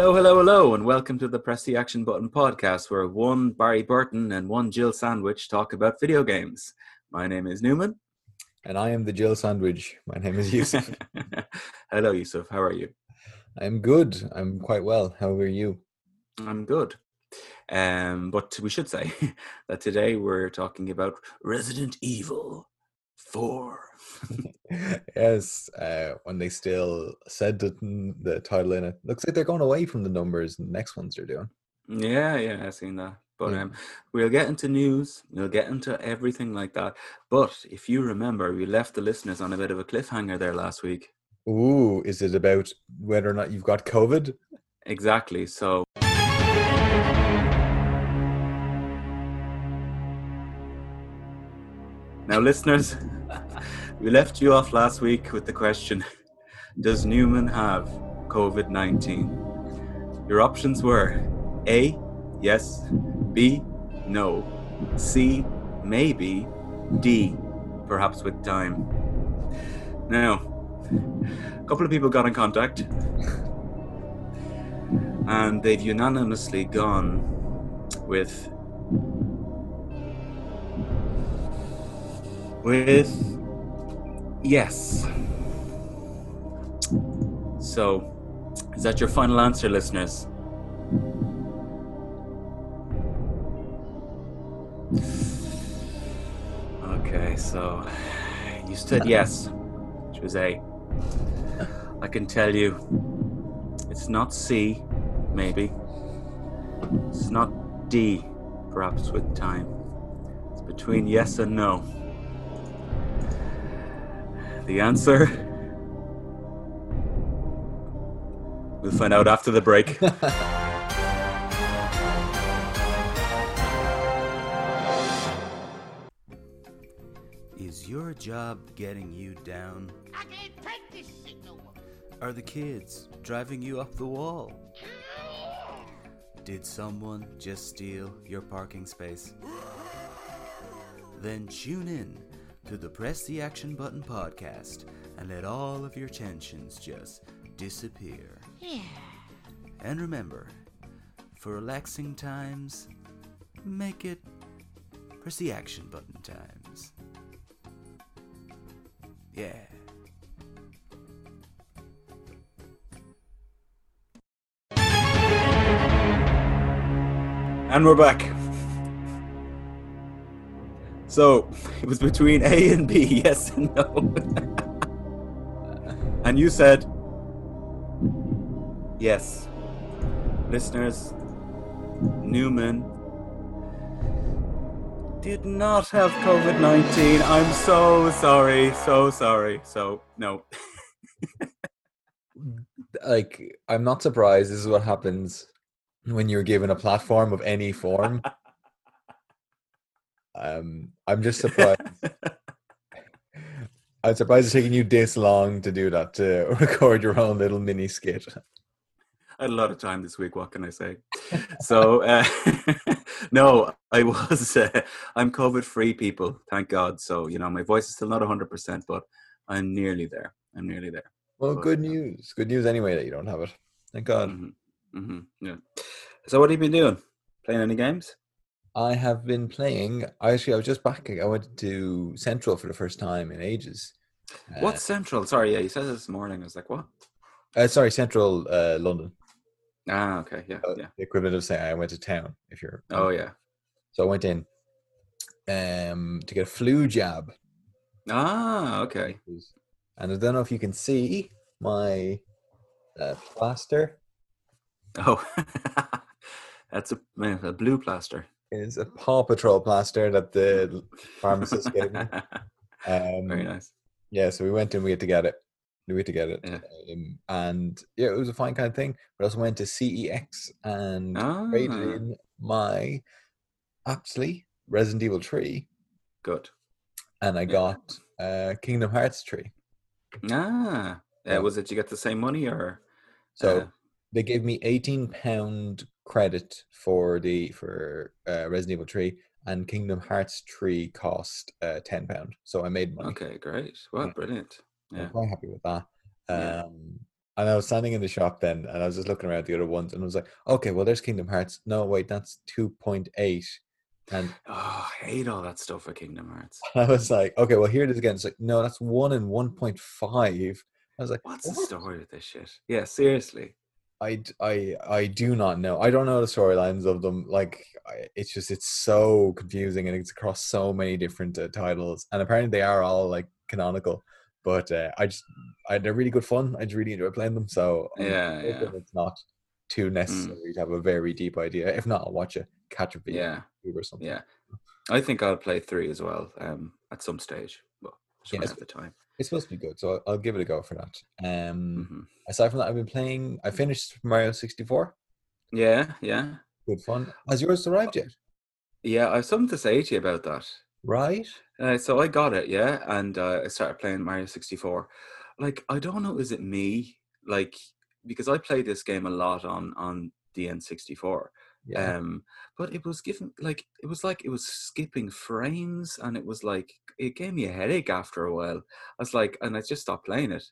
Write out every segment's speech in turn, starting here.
Hello, hello, hello, and welcome to the Press the Action Button podcast, where one Barry Burton and one Jill Sandwich talk about video games. My name is Newman. And I am the Jill Sandwich. My name is Yusuf. hello, Yusuf. How are you? I'm good. I'm quite well. How are you? I'm good. Um, but we should say that today we're talking about Resident Evil 4. Yes, uh, when they still said the, the title in it. Looks like they're going away from the numbers the next ones they're doing. Yeah, yeah, I've seen that. But um, we'll get into news, we'll get into everything like that. But if you remember, we left the listeners on a bit of a cliffhanger there last week. Ooh, is it about whether or not you've got COVID? Exactly. So. Now, listeners, we left you off last week with the question Does Newman have COVID 19? Your options were A, yes, B, no, C, maybe, D, perhaps with time. Now, a couple of people got in contact and they've unanimously gone with with yes. So, is that your final answer, listeners? Okay, so you said yes, which was A. I can tell you it's not C, maybe. It's not D, perhaps with time. It's between yes and no. The answer? We'll find out after the break. Is your job getting you down? I can't take this shit no more. Are the kids driving you up the wall? Did someone just steal your parking space? Then tune in to the Press the Action Button podcast and let all of your tensions just disappear. Yeah. And remember, for relaxing times, make it press the action button times. Yeah. And we're back. So it was between A and B, yes and no. and you said yes. Listeners, Newman did not have COVID 19. I'm so sorry, so sorry. So, no. like, I'm not surprised. This is what happens when you're given a platform of any form. um, I'm just surprised. I'm surprised it's taking you this long to do that to record your own little mini skit. I had a lot of time this week. What can I say? so, uh, no, I was. Uh, I'm COVID free, people. Thank God. So, you know, my voice is still not 100%, but I'm nearly there. I'm nearly there. Well, good uh, news. Good news anyway that you don't have it. Thank God. Mm-hmm, mm-hmm, yeah. So, what have you been doing? Playing any games? I have been playing. Actually, I was just back. I went to Central for the first time in ages. Uh, What's Central? Sorry, yeah, you said this morning. I was like, what? Uh, sorry, Central uh, London. Ah, okay, yeah, Uh, yeah. The equivalent of saying I went to town. If you're. Oh, yeah. So I went in um, to get a flu jab, Ah, okay. and I don't know if you can see my uh, plaster. Oh, that's a, a blue plaster. Is a Paw Patrol plaster that the pharmacist gave me. Um, Very nice. Yeah, so we went in. We had to get it. We had to get it, Yeah. um, and yeah, it was a fine kind of thing. We also went to CEX and traded Ah. in my aptly Resident Evil tree, Good. and I Yeah. got uh, Kingdom Hearts tree. Ah, uh, was it you get the same money or? So uh, they gave me eighteen pound credit for the for uh, Resident Evil tree, and Kingdom Hearts tree cost uh, ten pound. So I made money. okay, great. Well, Yeah. brilliant. I'm Yeah. quite happy with that. Um, And I was standing in the shop then, and I was just looking around at the other ones, and I was like, okay, well, there's Kingdom Hearts. No, wait, that's two point eight. And Oh, I hate all that stuff for Kingdom Hearts. I was like, okay, well, here it is again. It's like, no, that's one and one point five. I was like, What's the story with this shit? Yeah, seriously. I, I, I do not know. I don't know the storylines of them. Like, I, it's just it's so confusing, and it's across so many different uh, titles, and apparently they are all like canonical. But uh, I just, I, they're really good fun. I just really enjoy playing them. So I'm Yeah, yeah. it's not too necessary to have a very deep idea. If not, I'll watch a catch up video Yeah, or something. yeah. I think I'll play three as well um, at some stage. But just when have the time. It's supposed to be good, so I'll, I'll give it a go for that. Um, hmm aside from that, I've been playing. I finished Mario sixty four. Yeah, yeah. Good fun. Has yours arrived yet? Yeah, I have something to say to you about that. Right. Uh, so I got it, yeah, and uh, I started playing Mario 64. Like, I don't know, is it me? Like, because I played this game a lot on on the N64. Yeah. Um, but it was given like it was like it was skipping frames, and it was like it gave me a headache after a while. I was like, and I just stopped playing it.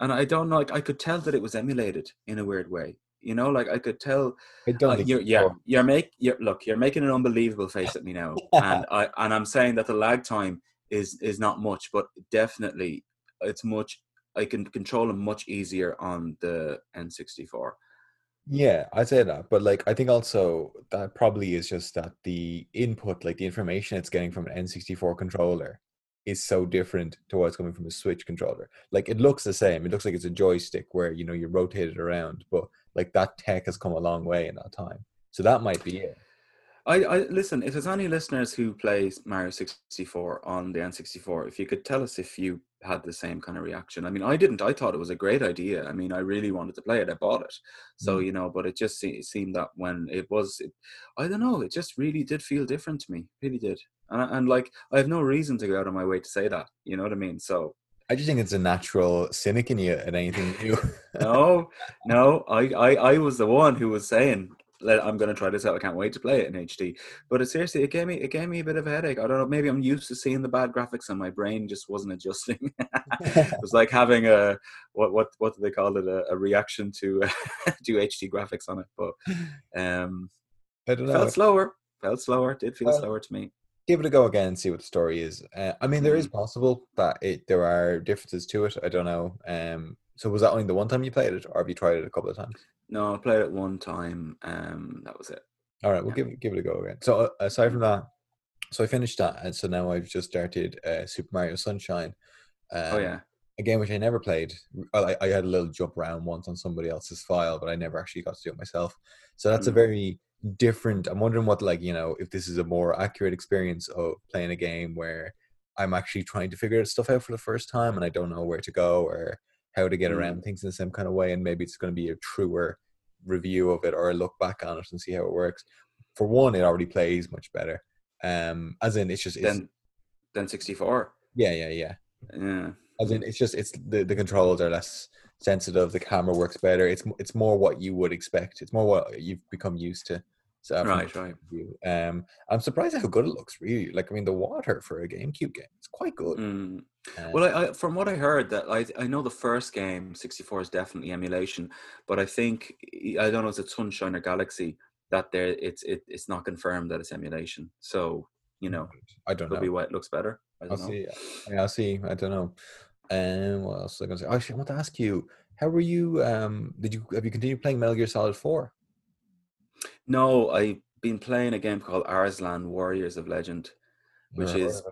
And I don't know, like I could tell that it was emulated in a weird way. You know, like I could tell I don't uh, you're, yeah, for- you're make you're look, you're making an unbelievable face at me now, and I and I'm saying that the lag time is is not much, but definitely it's much. I can control them much easier on the N64. Yeah, I'd say that. But like I think also that probably is just that the input, like the information it's getting from an N64 controller is so different to what's coming from a Switch controller. Like it looks the same. It looks like it's a joystick where you know you rotate it around, but like that tech has come a long way in that time. So that might be it. I, I listen. If there's any listeners who play Mario 64 on the N64, if you could tell us if you had the same kind of reaction. I mean, I didn't. I thought it was a great idea. I mean, I really wanted to play it. I bought it. So mm. you know, but it just se- seemed that when it was, it, I don't know. It just really did feel different to me. Really did. And and like I have no reason to go out of my way to say that. You know what I mean? So I just think it's a natural cynic in you at anything new. no, no. I, I, I was the one who was saying, "Let- "I'm going to try this out. I can't wait to play it in HD." But it, seriously, it gave me it gave me a bit of a headache. I don't know. Maybe I'm used to seeing the bad graphics, and my brain just wasn't adjusting. it was like having a what what what do they call it? A, a reaction to to HD graphics on it. But um, I don't know. felt slower. Felt slower. Did feel Well, slower to me. give it a go again and see what the story is. Uh, I mean, there is Mm-hmm. possible that it there are differences to it. I don't know. Um, so was that only the one time you played it, or have you tried it a couple of times? No, I played it one time. Um, that was it. All right, we'll Yeah. give it give it a go again. So uh, aside from that, so I finished that, and so now I've just started uh, Super Mario Sunshine. Um, oh yeah. a game which I never played. Well, I, I had a little jump around once on somebody else's file, but I never actually got to do it myself. So that's a Mm. very different. I'm wondering what, like, you know, if this is a more accurate experience of playing a game where I'm actually trying to figure stuff out for the first time and I don't know where to go or how to get Mm. around things in the same kind of way. And maybe it's going to be a truer review of it or a look back on it and see how it works. For one, it already plays much better. Um, as in, it's just, it's, Then then 64. yeah, yeah, yeah. Yeah. As in, it's just it's the, the controls are less sensitive. The camera works better. It's it's more what you would expect. It's more what you've become used to. So Right, right. point of view, Um, I'm surprised how good it looks. Really, like I mean, the water for a GameCube game, it's quite good. Mm. Uh, Well, I, I, from what I heard, that I I know the first game, 64, is definitely emulation, but I think I don't know it's Sunshine or Galaxy that there it's it, it's not confirmed that it's emulation. So you know, I don't know. be why it looks better. I I'll don't know. see. Yeah, I'll see. I don't know. Um, what else was I going to say? Actually, I want to ask you, how were you? Um, did you have you continued playing Metal Gear Solid Four? No, I've been playing a game called Arslan Warriors of Legend, which Never is.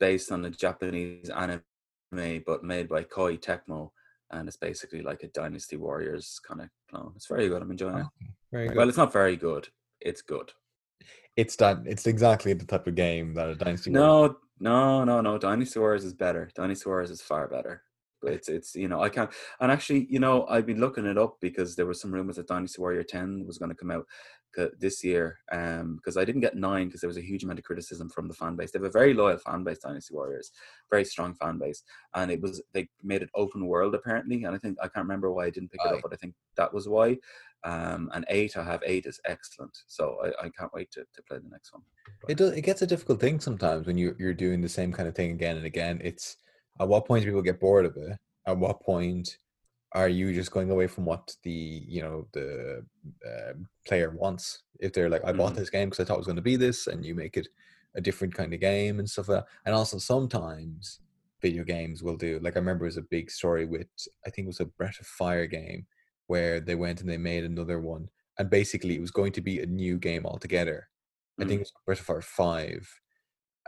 Based on a Japanese anime, but made by Koei Tecmo, and it's basically like a Dynasty Warriors kind of clone. It's very good. I'm enjoying it. Very good. Well, it's not very good. It's good. it's that. It's exactly the type of game that a Dynasty. Warriors- No, no, no, no. Dynasty Warriors is better. Dynasty Warriors is far better. But it's it's you know I can't and actually you know I've been looking it up because there was some rumors that Dynasty Warrior Ten was going to come out this year. Um, because I didn't get nine because there was a huge amount of criticism from the fan base. They have a very loyal fan base, Dynasty Warriors, very strong fan base, and it was they made it open world apparently. And I think I can't remember why I didn't pick it up, but I think that was why. Um, and eight I have eight is excellent, so I, I can't wait to, to play the next one. It does. It gets a difficult thing sometimes when you you're doing the same kind of thing again and again. It's at what point do people get bored of it? At what point are you just going away from what the you know the uh, player wants? If they're like, I bought Mhm. this game because I thought it was going to be this, and you make it a different kind of game and stuff like that. And also sometimes video games will do like I remember it was a big story with I think it was a Breath of Fire game where they went and they made another one, and basically it was going to be a new game altogether. I think it was Breath of Fire Five.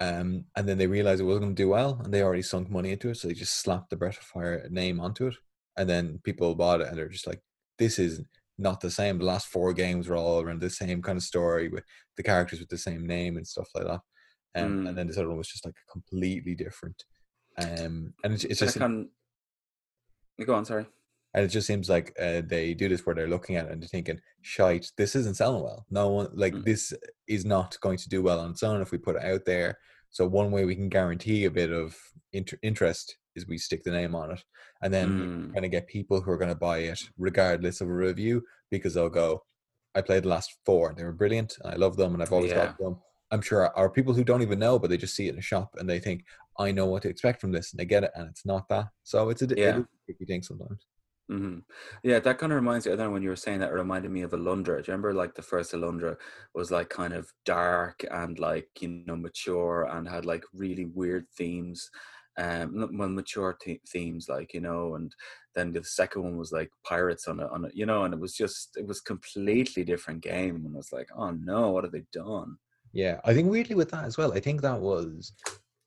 Um, and then they realized it wasn't going to do well, and they already sunk money into it, so they just slapped the Breath of Fire name onto it, and then people bought it, and they're just like, "This is not the same." The last four games were all around the same kind of story with the characters with the same name and stuff like that. Um, Mm. And then this other one was just like completely different. Um, and it's, it's just You go on, sorry. and it just seems like uh, they do this where they're looking at it and they're thinking, "Shite, this isn't selling well. No one like Mm. this is not going to do well on its own if we put it out there." So one way we can guarantee a bit of inter- interest is we stick the name on it, and then Mm. kind of get people who are going to buy it regardless of a review because they'll go, "I played the last four. They were brilliant. And I love them, and I've always Yeah. loved them." I'm sure are people who don't even know, but they just see it in a shop and they think, "I know what to expect from this," and they get it, and it's not that. So it's a it Yeah. tricky thing sometimes. hmm Yeah, that kind of reminds me. I don't know when you were saying that, it reminded me of Alundra. Do you remember, like the first Alundra was like kind of dark and like you know mature and had like really weird themes, um, well mature the- themes, like you know. And then the second one was like pirates on a on a you know, and it was just it was completely different game. And I was like, oh no, what have they done? Yeah, I think weirdly with that as well. I think that was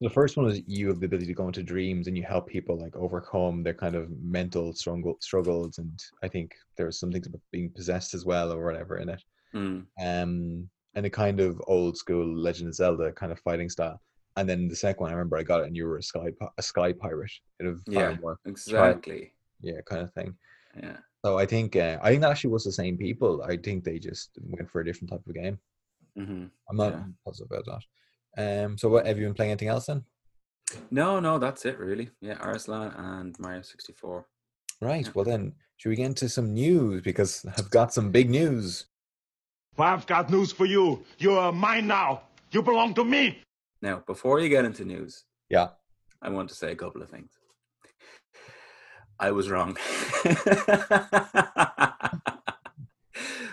the first one was you have the ability to go into dreams and you help people like overcome their kind of mental struggle struggles, and I think there was some things about being possessed as well or whatever in it. Mm, Um, and a kind of old school Legend of Zelda kind of fighting style. And then the second one, I remember I got it, and you were a sky a sky pirate in a far Yeah. more exactly. yeah kind of thing. Yeah. So I think uh, I think that actually was the same people. I think they just went for a different type of game. hmm I'm not Yeah. positive about that. Um, so what have you been playing anything else then? No, no, that's it really. Yeah, Arslan and Mario sixty four. Right. Yeah. Well then, should we get into some news because I've got some big news. I've got news for you. You're mine now. You belong to me. Now, before you get into news, Yeah. I want to say a couple of things. I was wrong.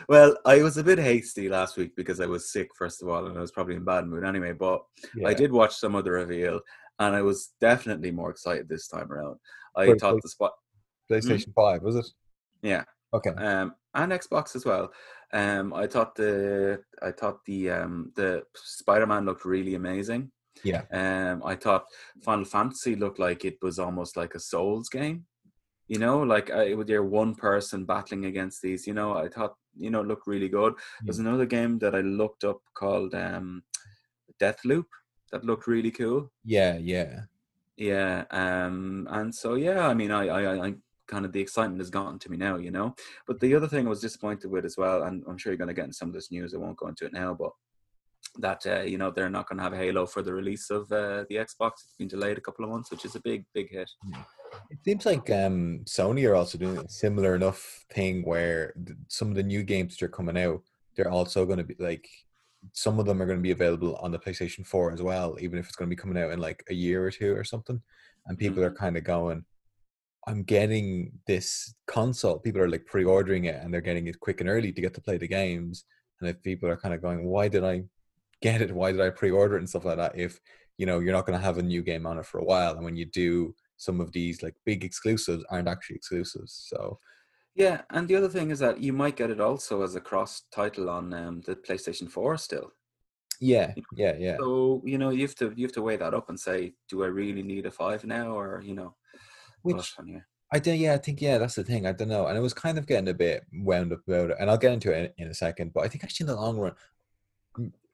well, I was a bit hasty last week because I was sick, first of all, and I was probably in bad mood anyway. But I did watch some of the reveal, and I was definitely more excited this time around. I thought the spot, PlayStation Five was it? yeah, Okay. um, and Xbox as well. Um, I thought the I thought the um, the Spider Man looked really amazing. Yeah. Um, I thought Final Fantasy looked like it was almost like a Souls game. You know, like I, with your one person battling against these. You know, I thought you know it looked really good. There's another game that I looked up called um, Deathloop that looked really cool. Yeah. Yeah. Yeah, um, and so yeah, I mean, I, I, I- I kind of the excitement has gotten to me now, you know. But the other thing I was disappointed with as well, and I'm sure you're going to get into some of this news. I won't go into it now, but that uh, you know they're not going to have Halo for the release of uh, the Xbox. It's been delayed a couple of months, which is a big, big hit. It seems like um, Sony are also doing a similar enough thing where th- some of the new games that are coming out, they're also going to be like some of them are going to be available on the PlayStation 4 as well, even if it's going to be coming out in like a year or two or something. And people are kind of going, I'm getting this console. People are like pre ordering it and they're getting it quick and early to get to play the games. And if people are kind of going, why did I get it? Why did I pre order it and stuff like that? If you know you're not going to have a new game on it for a while, and when you do, some of these like big exclusives aren't actually exclusives. So Yeah, and the other thing is that you might get it also as a cross title on um, the PlayStation Four still. yeah, yeah, yeah. So you know you have to you have to weigh that up and say, do I really need a five now, or you know, Which anyway. I don't, yeah, I think yeah, that's the thing. I don't know, and it was kind of getting a bit wound up about it, and I'll get into it in, in a second. But I think actually in the long run,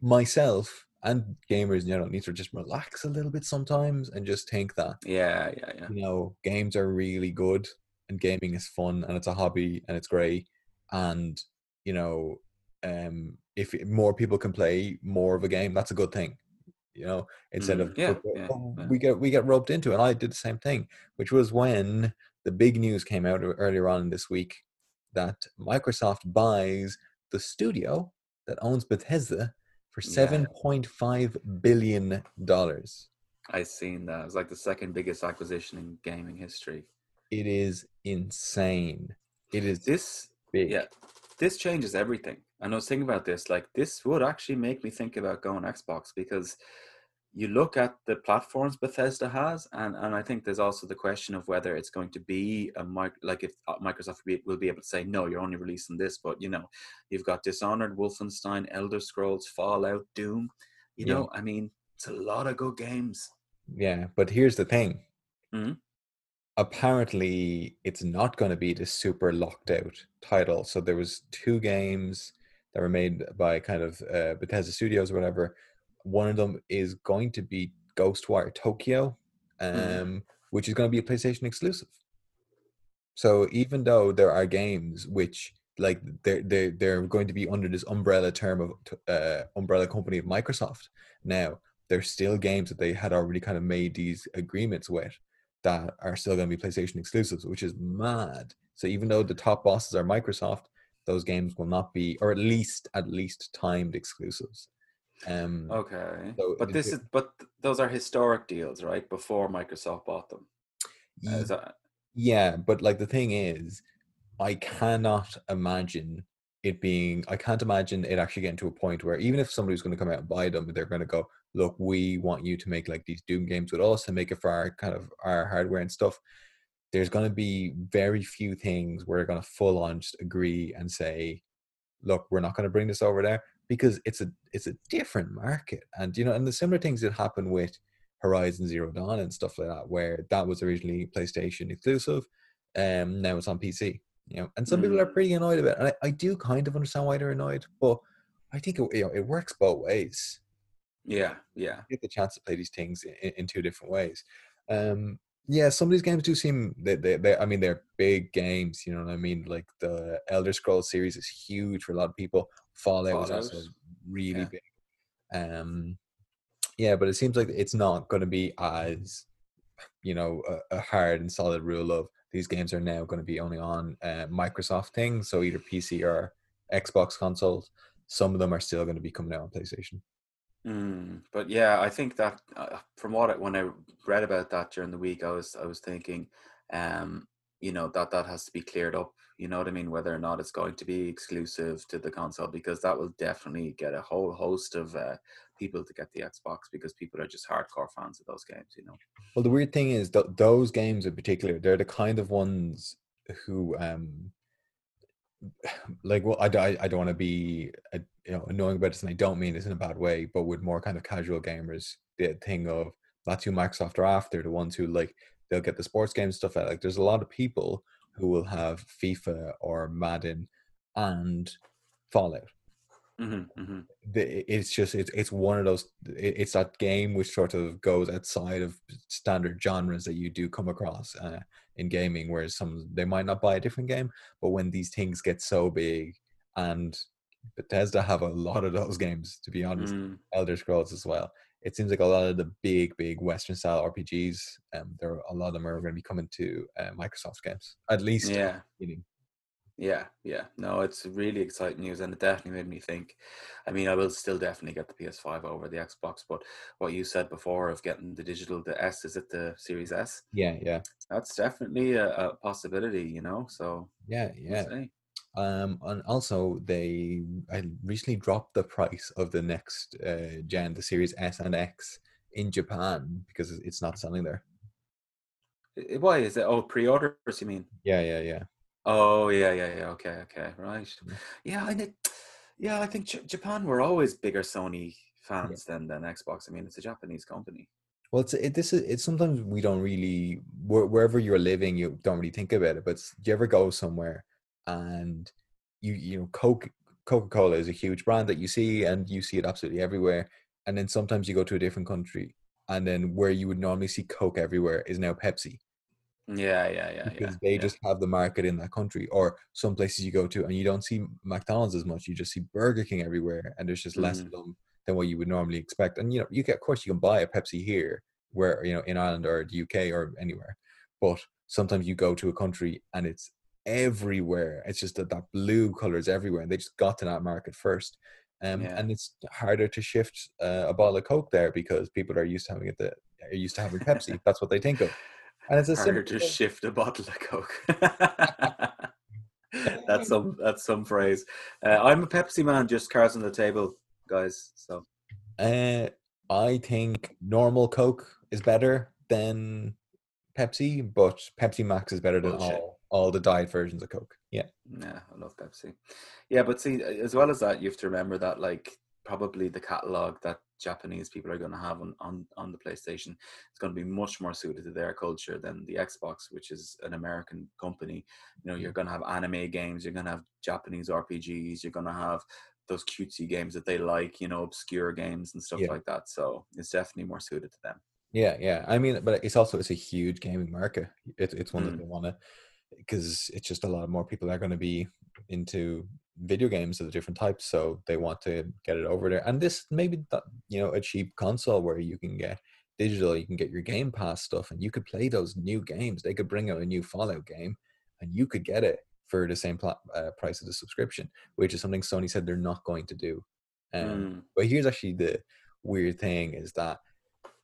myself and gamers in general need to just relax a little bit sometimes and just think that Yeah, yeah, yeah. you know games are really good and gaming is fun and it's a hobby and it's great and you know um if more people can play more of a game that's a good thing you know instead of Mm, yeah, "Okay, yeah, oh, yeah. we get we get roped into it and i did the same thing which was when the big news came out earlier on this week that microsoft buys the studio that owns bethesda for Yeah. 7.5 billion dollars I seen that. It was like the second biggest acquisition in gaming history. It is insane. It is This big. yeah, this changes everything. And I was thinking about this. Like this would actually make me think about going Xbox because you look at the platforms Bethesda has, and, and I think there's also the question of whether it's going to be a mic like if uh, Microsoft will be, will be able to say no, you're only releasing this, but you know, you've got Dishonored, Wolfenstein, Elder Scrolls, Fallout, Doom. You Yeah. know, I mean, it's a lot of good games. Yeah, but here's the thing. Mhm. Apparently, it's not going to be the super locked out title. So there was two games that were made by kind of uh, Bethesda Studios or whatever. One of them is going to be Ghostwire Tokyo, um, Mhm. which is going to be a PlayStation exclusive. So even though there are games which like they're they're, they're going to be under this umbrella term of uh, umbrella company of Microsoft now, there's still games that they had already kind of made these agreements with that are still going to be PlayStation exclusives, which is mad. So even though the top bosses are Microsoft, those games will not be, or at least at least timed exclusives. Um, Okay, So but this is but those are historic deals, right? Before Microsoft bought them. Ye- is that, Yeah, but like the thing is, I cannot imagine it being. I can't imagine it actually getting to a point where even if somebody's going to come out and buy them, they're going to go, "Look, we want you to make like these Doom games with us and make it for our kind of our hardware and stuff." There's going to be very few things where they're going to full on just agree and say, "Look, we're not going to bring this over there," because it's a it's a different market, and you know, and the similar things that happen with Horizon Zero Dawn and stuff like that, where that was originally PlayStation exclusive, um, now it's on PC. You know, and some people are Mm. pretty annoyed about it. And I, I do kind of understand why they're annoyed, but I think it, you know, it works both ways. yeah, yeah. You get the chance to play these things in, in two different ways. Um, yeah, some of these games do seem they, they, they I mean they're big games, you know what I mean? Like the Elder Scrolls series is huge for a lot of people. Fallout, was also really yeah. big. Um yeah, but it seems like it's not going to be as you know a, a hard and solid rule of these games are now going to be only on uh, Microsoft things, so either PC or Xbox consoles. Some of them are still going to be coming out on PlayStation. Mm, but yeah, I think that uh, from what I, when I read about that during the week, I was I was thinking, um, you know, that that has to be cleared up. You know what I mean? Whether or not it's going to be exclusive to the console, because that will definitely get a whole host of uh, people to get the Xbox because people are just hardcore fans of those games. You know. Well, the weird thing is that those games in particular, they're the kind of ones who, um, like, well, I I don't want to be, uh, you know, annoying about this, and I don't mean this in a bad way, but with more kind of casual gamers, the thing of that's who Microsoft are after, the ones who like they'll get the sports game stuff out. Like, there's a lot of people who will have FIFA or Madden and Fallout. Hmm hmm it's just it's it's one of those it's that game which sort of goes outside of standard genres that you do come across uh, in gaming whereas some they might not buy a different game but when these things get so big and Bethesda have a lot of those games to be honest Mm, Elder Scrolls as well it seems like a lot of the big big western style RPGs um there are, a lot of them are going to be coming to uh, Microsoft games at least yeah. Yeah, yeah. No, it's really exciting news and it definitely made me think. I mean, I will still definitely get the PS5 over the Xbox, but what you said before of getting the digital, the S, is it the Series S? yeah yeah That's definitely a, a possibility, you know? So, yeah we'll yeah see. Um, and also they I recently dropped the price of the next uh, gen, the Series S and X, in Japan because it's- not selling there. Why is it? Oh, pre orders, you mean? Yeah, yeah, yeah. Oh, yeah, yeah, yeah. Okay, okay, right. Yeah. and I think, yeah, I think J- Japan were always bigger Sony fans than, than Xbox. I mean, it's a Japanese company. Well, it's it, this is it's sometimes we don't really where, wherever you're living, you don't really think about it. But do you ever go somewhere and you you know Coke Coca Cola is a huge brand that you see and you see it absolutely everywhere. And then sometimes you go to a different country and then where you would normally see Coke everywhere is now Pepsi. Yeah, yeah, yeah, yeah. because they yeah. just have the market in that country. Or some places you go to and you don't see McDonald's as much. You just see Burger King everywhere, and there's just less Mhm. of them than what you would normally expect. And you know, you get of course you can buy a Pepsi here, where you know in Ireland or the UK or anywhere, but sometimes you go to a country and it's everywhere. It's just that that blue color is everywhere, and they just got to that market first. Um, Yeah. and it's harder to shift uh, a bottle of Coke there because people are used to having it. The, are used to having Pepsi. That's what they think of. And it's a Harder to thing. shift a bottle of Coke. that's some that's some phrase. Uh, I'm a Pepsi man, just cards on the table, guys. So Uh, I think normal Coke is better than Pepsi, but Pepsi Max is better than Bullshit. all, all the diet versions of Coke. Yeah. yeah, I love Pepsi. Yeah, but see, as well as that, you have to remember that like probably the catalog that Japanese people are going to have on, on on the PlayStation is going to be much more suited to their culture than the Xbox, which is an American company. You know, you're going to have anime games, you're going to have Japanese RPGs, you're going to have those cutesy games that they like, you know, obscure games and stuff Yeah. like that. So it's definitely more suited to them. Yeah, yeah. I mean, but it's also it's a huge gaming market. It's it's one Mm. that they want to because it's just a lot more people are going to be into video games of the different types, so they want to get it over there. And this maybe that you know a cheap console where you can get digital, you can get your Game Pass stuff, and you could play those new games. They could bring out a new Fallout game, and you could get it for the same pla- uh, price of the subscription, which is something Sony said they're not going to do. Um, Mm. But here's actually the weird thing: is that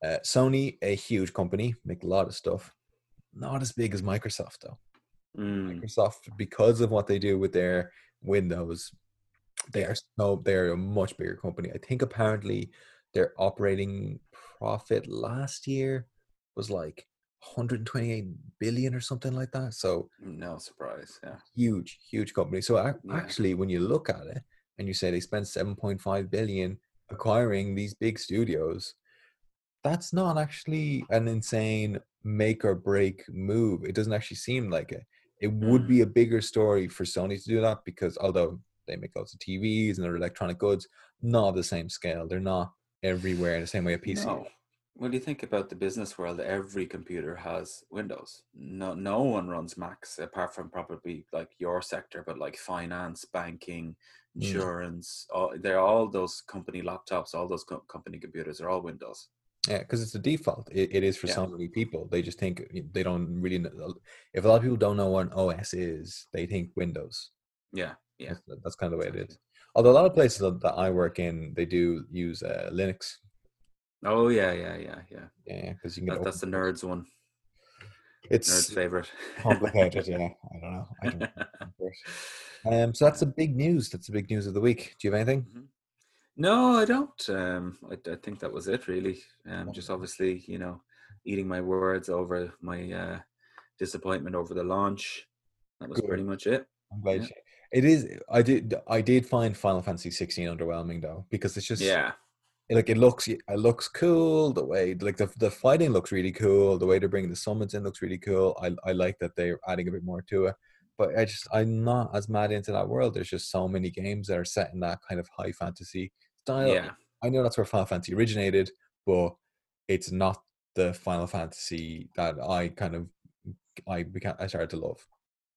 uh, Sony, a huge company, make a lot of stuff. Not as big as Microsoft, though. Mm. Microsoft, because of what they do with their Windows, they are so they're a much bigger company. I think apparently their operating profit last year was like 128 billion or something like that. So No surprise. Yeah. huge, huge company. So Yeah. actually, when you look at it and you say they spent 7.5 billion acquiring these big studios, that's not actually an insane make or break move. It doesn't actually seem like it. It would be a bigger story for Sony to do that because although they make lots of TVs and other electronic goods, not the same scale. They're not everywhere in the same way a PC. No. When you think about the business world, every computer has Windows. No, no one runs Macs apart from probably like your sector, but like finance, banking, Mm. insurance. All, they're all those company laptops, all those co- company computers are all Windows. Yeah, because it's the default. It, it is for Yeah. so many people. They just think they don't really know. If a lot of people don't know what an OS is, they think Windows. Yeah, yeah. That's, that's kind of the way it is. Although a lot of places that I work in, they do use uh, Linux. Oh yeah, yeah, yeah, yeah. Yeah, because you can That, that's the nerds one. It's Nerd's favorite. complicated. yeah, I don't know. I don't know. Um, so that's the big news. That's the big news of the week. Do you have anything? Mhm. No, I don't. Um, I, I think that was it, really. Um, just obviously, you know, eating my words over my uh, disappointment over the launch. That was pretty much it. I'm glad. Yeah. It is. I did. I did find Final Fantasy 16 underwhelming though, because it's just Yeah, like it looks it looks cool the way like the, the fighting looks really cool the way they're bringing the summons in looks really cool i, I like that they're adding a bit more to it but i just i'm not as mad into that world there's just so many games that are set in that kind of high fantasy style yeah, i know that's where final fantasy originated but it's not the final fantasy that i kind of i began i started to love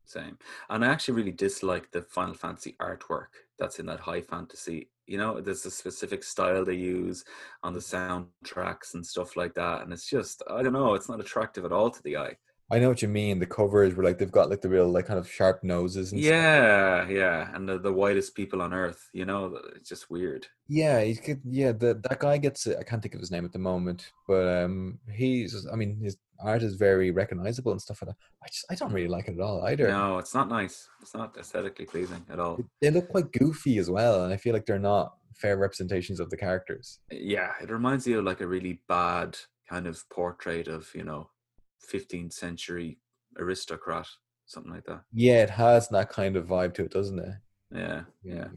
same. And I actually really dislike the Final Fantasy artwork that's in that high fantasy. You know, there's a specific style they use on the soundtracks and stuff like that, and it's just I don't know, it's not attractive at all to the eye. I know what you mean the covers were like they've got like the real like kind of sharp noses and stuff. Yeah, yeah, and the, the whitest people on earth. You know, it's just weird. Yeah, he's good. Yeah, the, that guy gets. I can't think of his name at the moment, but um, he's. I mean, his art is very recognizable and stuff like that. I just, I don't really like it at all either. No, it's not nice. It's not aesthetically pleasing at all. They look quite goofy as well, and I feel like they're not fair representations of the characters. Yeah, it reminds you of like a really bad kind of portrait of you know, 15th century aristocrat, something like that. Yeah, it has that kind of vibe to it, doesn't it? Yeah, yeah.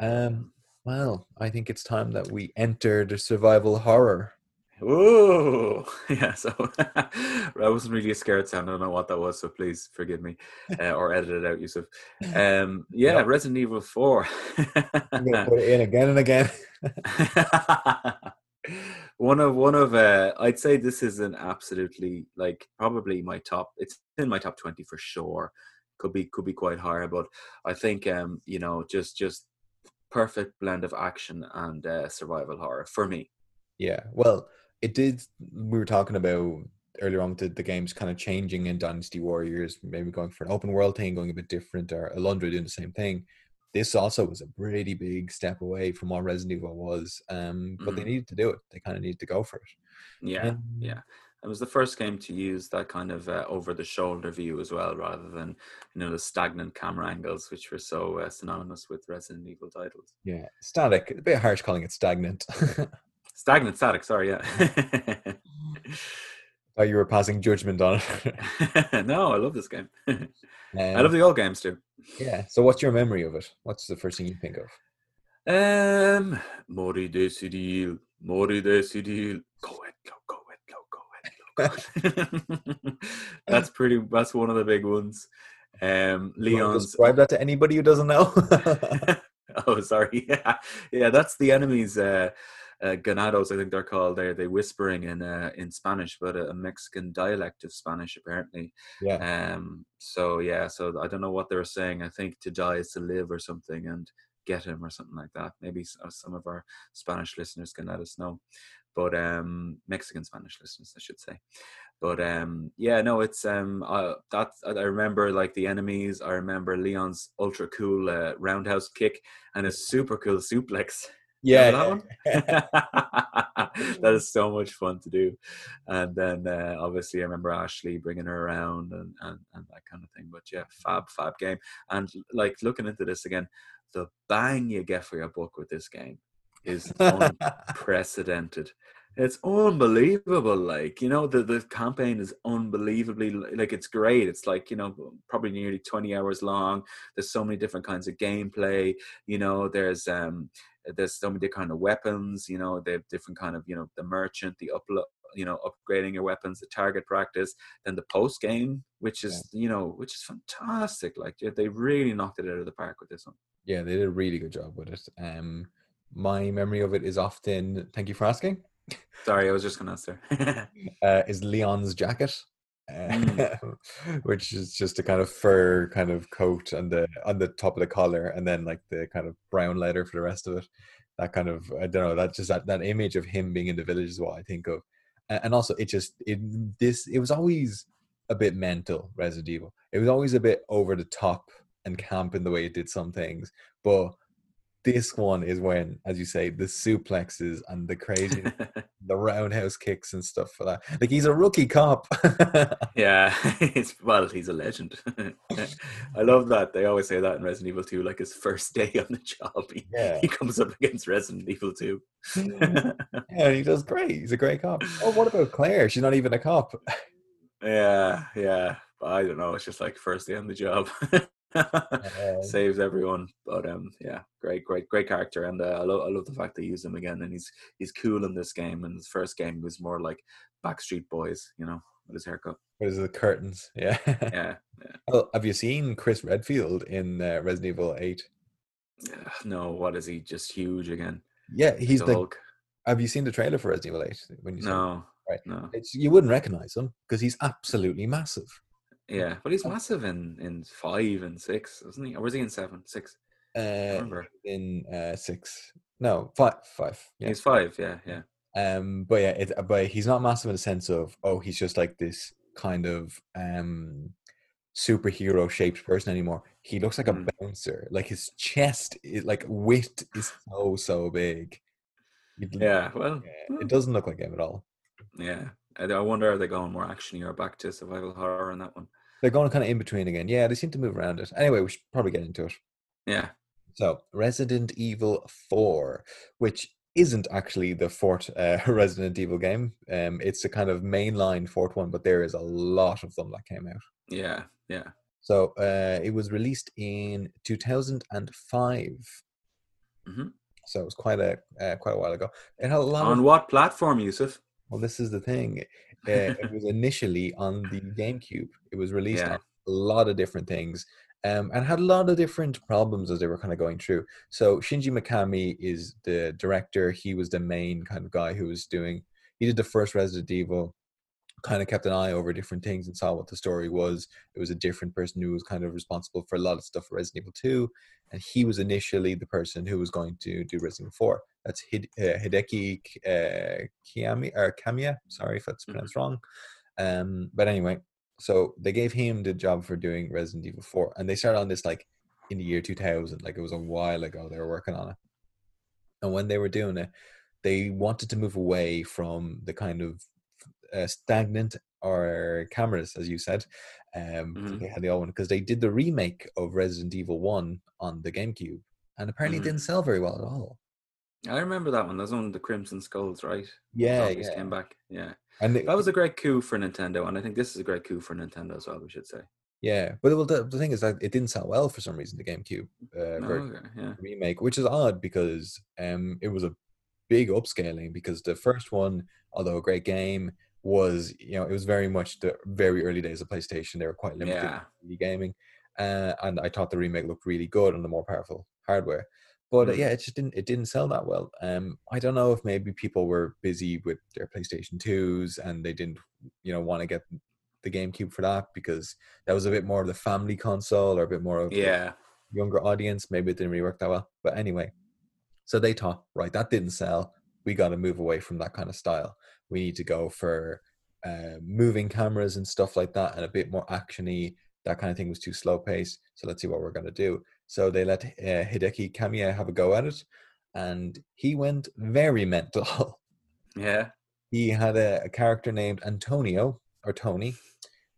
Um. Well, I think it's time that we enter the survival horror. Whoa! Yeah, so I wasn't really a scared sound. I don't know what that was, so please forgive me uh, or edit it out, Yusuf. Um, yeah, No. Resident Evil 4. I'm gonna put it in again and again. One of one of uh I'd say this is an absolutely like probably my top it's in my top 20 for sure. Could be could be quite higher, but I think um, you know, just just perfect blend of action and uh, survival horror for me. Yeah, well, it did. We were talking about earlier on the, the games kind of changing in Dynasty Warriors, maybe going for an open world thing, going a bit different, or Alundra doing the same thing. This also was a pretty big step away from what Resident Evil was, um, but they Mhm. needed to do it. They kind of needed to go for it. Yeah, Um, yeah. It was the first game to use that kind of uh, over-the-shoulder view as well, rather than you know the stagnant camera angles, which were so uh, synonymous with Resident Evil titles. Yeah, static. A bit harsh calling it stagnant. Stagnant, static. Sorry, yeah. Thought you were passing judgment on it. no, I love this game. I Um, love the old games too. Yeah. So, what's your memory of it? What's the first thing you think of? Um, Mori decidil, Mori decidil. Go it, go, go it, go, go it, go, go it. that's pretty. That's one of the big ones. Um, Leon's. Describe that to anybody who doesn't know. oh, sorry. Yeah, yeah. That's the enemy's. Uh, uh, ganados, I think they're called. They're they whispering in uh, in Spanish, but a, a Mexican dialect of Spanish apparently. yeah. Um. So yeah. So I don't know what they were saying. I think to die is to live or something, and get him or something like that. Maybe uh, some of our Spanish listeners can let us know. But um, Mexican Spanish listeners, I should say. But um, yeah, no, it's um, uh, that I remember like the enemies. I remember Leon's ultra cool uh, roundhouse kick and his super cool suplex. Yeah. That one? that is so much fun to do. And then uh, obviously I remember Ashley bringing her around and, and, and that kind of thing. But yeah, fab, fab game. And like looking into this again, the bang you get for your book with this game is unprecedented. It's unbelievable. Like, you know, the, the campaign is unbelievably like it's great. It's like, you know, probably nearly 20 hours long. There's so many different kinds of gameplay. You know, there's um there's so many different kind of weapons, you know, they have different kind of, you know, the merchant, the upload you know, upgrading your weapons, the target practice, then the post game, which is, you know, which is fantastic. Like they- they really knocked it out of the park with this one. yeah, they did a really good job with it. Um, my memory of it is often. Thank you for asking. Sorry, I was just gonna answer. uh, is Leon's jacket, uh, which is just a kind of fur kind of coat on the on the top of the collar, and then like the kind of brown leather for the rest of it. That kind of I don't know. That just that, that image of him being in the village is what I think of, and also it just it this it was always a bit mental Resident Evil. It was always a bit over the top and camp in the way it did some things, but this one is when, as you say, the suplexes and the crazy the roundhouse kicks and stuff for that. Like he's a rookie cop. yeah, it's well, he's a legend. I love that. They always say that in Resident Evil 2, like his first day on the job, he, Yeah. he comes up against Resident Evil 2. yeah, he does great. He's a great cop. Oh, what about Claire? She's not even a cop. yeah, yeah. I don't know. It's just like first day on the job. Um, Saves everyone, but um, yeah, great, great, great character, and uh, I love, I love the fact they use him again, and he's he's cool in this game. And his first game was more like Backstreet Boys, you know, with his haircut. What is? The curtains? Yeah. Yeah, yeah. Oh, have you seen Chris Redfield in uh, Resident Evil Eight? No, what is he? Just huge again. Yeah, he's the. Have you seen the trailer for Resident Evil Eight? When you saw? No, Right. no. It's, you wouldn't recognize him because he's absolutely massive. Yeah, but he's massive in in five and six, isn't he? Or was he in seven, six? Uh, remember. in uh, six, no, five, five. Yeah. He's five. Yeah, yeah. Um, but yeah, it, but he's not massive in the sense of oh, he's just like this kind of um superhero shaped person anymore. He looks like Mm. a bouncer. Like his chest, is, like width, is so so big. You'd- Yeah. Well, yeah, it doesn't look like him at all. yeah. I wonder are they going more actiony or back to survival horror in that one? They're going kind of in between again. Yeah, they seem to move around it. Anyway, we should probably get into it. Yeah. So, Resident Evil 4, which isn't actually the fourth uh, Resident Evil game. Um, it's a kind of mainline fourth one, but there is a lot of them that came out. Yeah. Yeah. So, uh, it was released in 2005. hmm So it was quite a uh, quite a while ago. It had a lot On of. what platform, Yusuf? Well, this is the thing. Uh, it was initially on the GameCube. It was released Yeah. on a lot of different things, um, and had a lot of different problems as they were kind of going through. So Shinji Mikami is the director. He was the main kind of guy who was doing. He did the first Resident Evil. Kind of kept an eye over different things and saw what the story was. It was a different person who was kind of responsible for a lot of stuff for Resident Evil Two, and he was initially the person who was going to do Resident Evil Four. That's Hide- uh, Hideki uh, or Kamiya. Sorry if that's pronounced wrong. Um, but anyway, so they gave him the job for doing Resident Evil 4, and they started on this like in the year 2000. Like it was a while ago they were working on it. And when they were doing it, they wanted to move away from the kind of uh, stagnant or cameras, as you said. Um, Mhm. They had the old one because they did the remake of Resident Evil One on the GameCube, and apparently Mhm. it didn't sell very well at all. I remember that one. That was one of the Crimson Skulls, right? Yeah, yeah. came back. Yeah, And it- that was a great coup for Nintendo, and I think this is a great coup for Nintendo as well. We should say. yeah, but well, the, the thing is that it didn't sell well for some reason. The GameCube uh, Oh, okay, yeah. remake, which is odd because um, it was a big upscaling. Because the first one, although a great game, was you know it was very much the very early days of PlayStation. They were quite limited Yeah. in gaming, uh, and I thought the remake looked really good on the more powerful hardware. But uh, Mm. yeah, it just didn't it didn't sell that well. Um, I don't know if maybe people were busy with their PlayStation twos and they didn't you know want to get the GameCube for that because that was a bit more of the family console or a bit more of Yeah. younger audience. Maybe it didn't really work that well. But anyway, so they thought, right, that didn't sell. We got to move away from that kind of style. We need to go for uh, moving cameras and stuff like that, and a bit more actiony. That kind of thing was too slow paced. So let's see what we're going to do. So they let uh, Hideki Kamiya have a go at it, and he went very mental. Yeah. he had a, a character named Antonio or Tony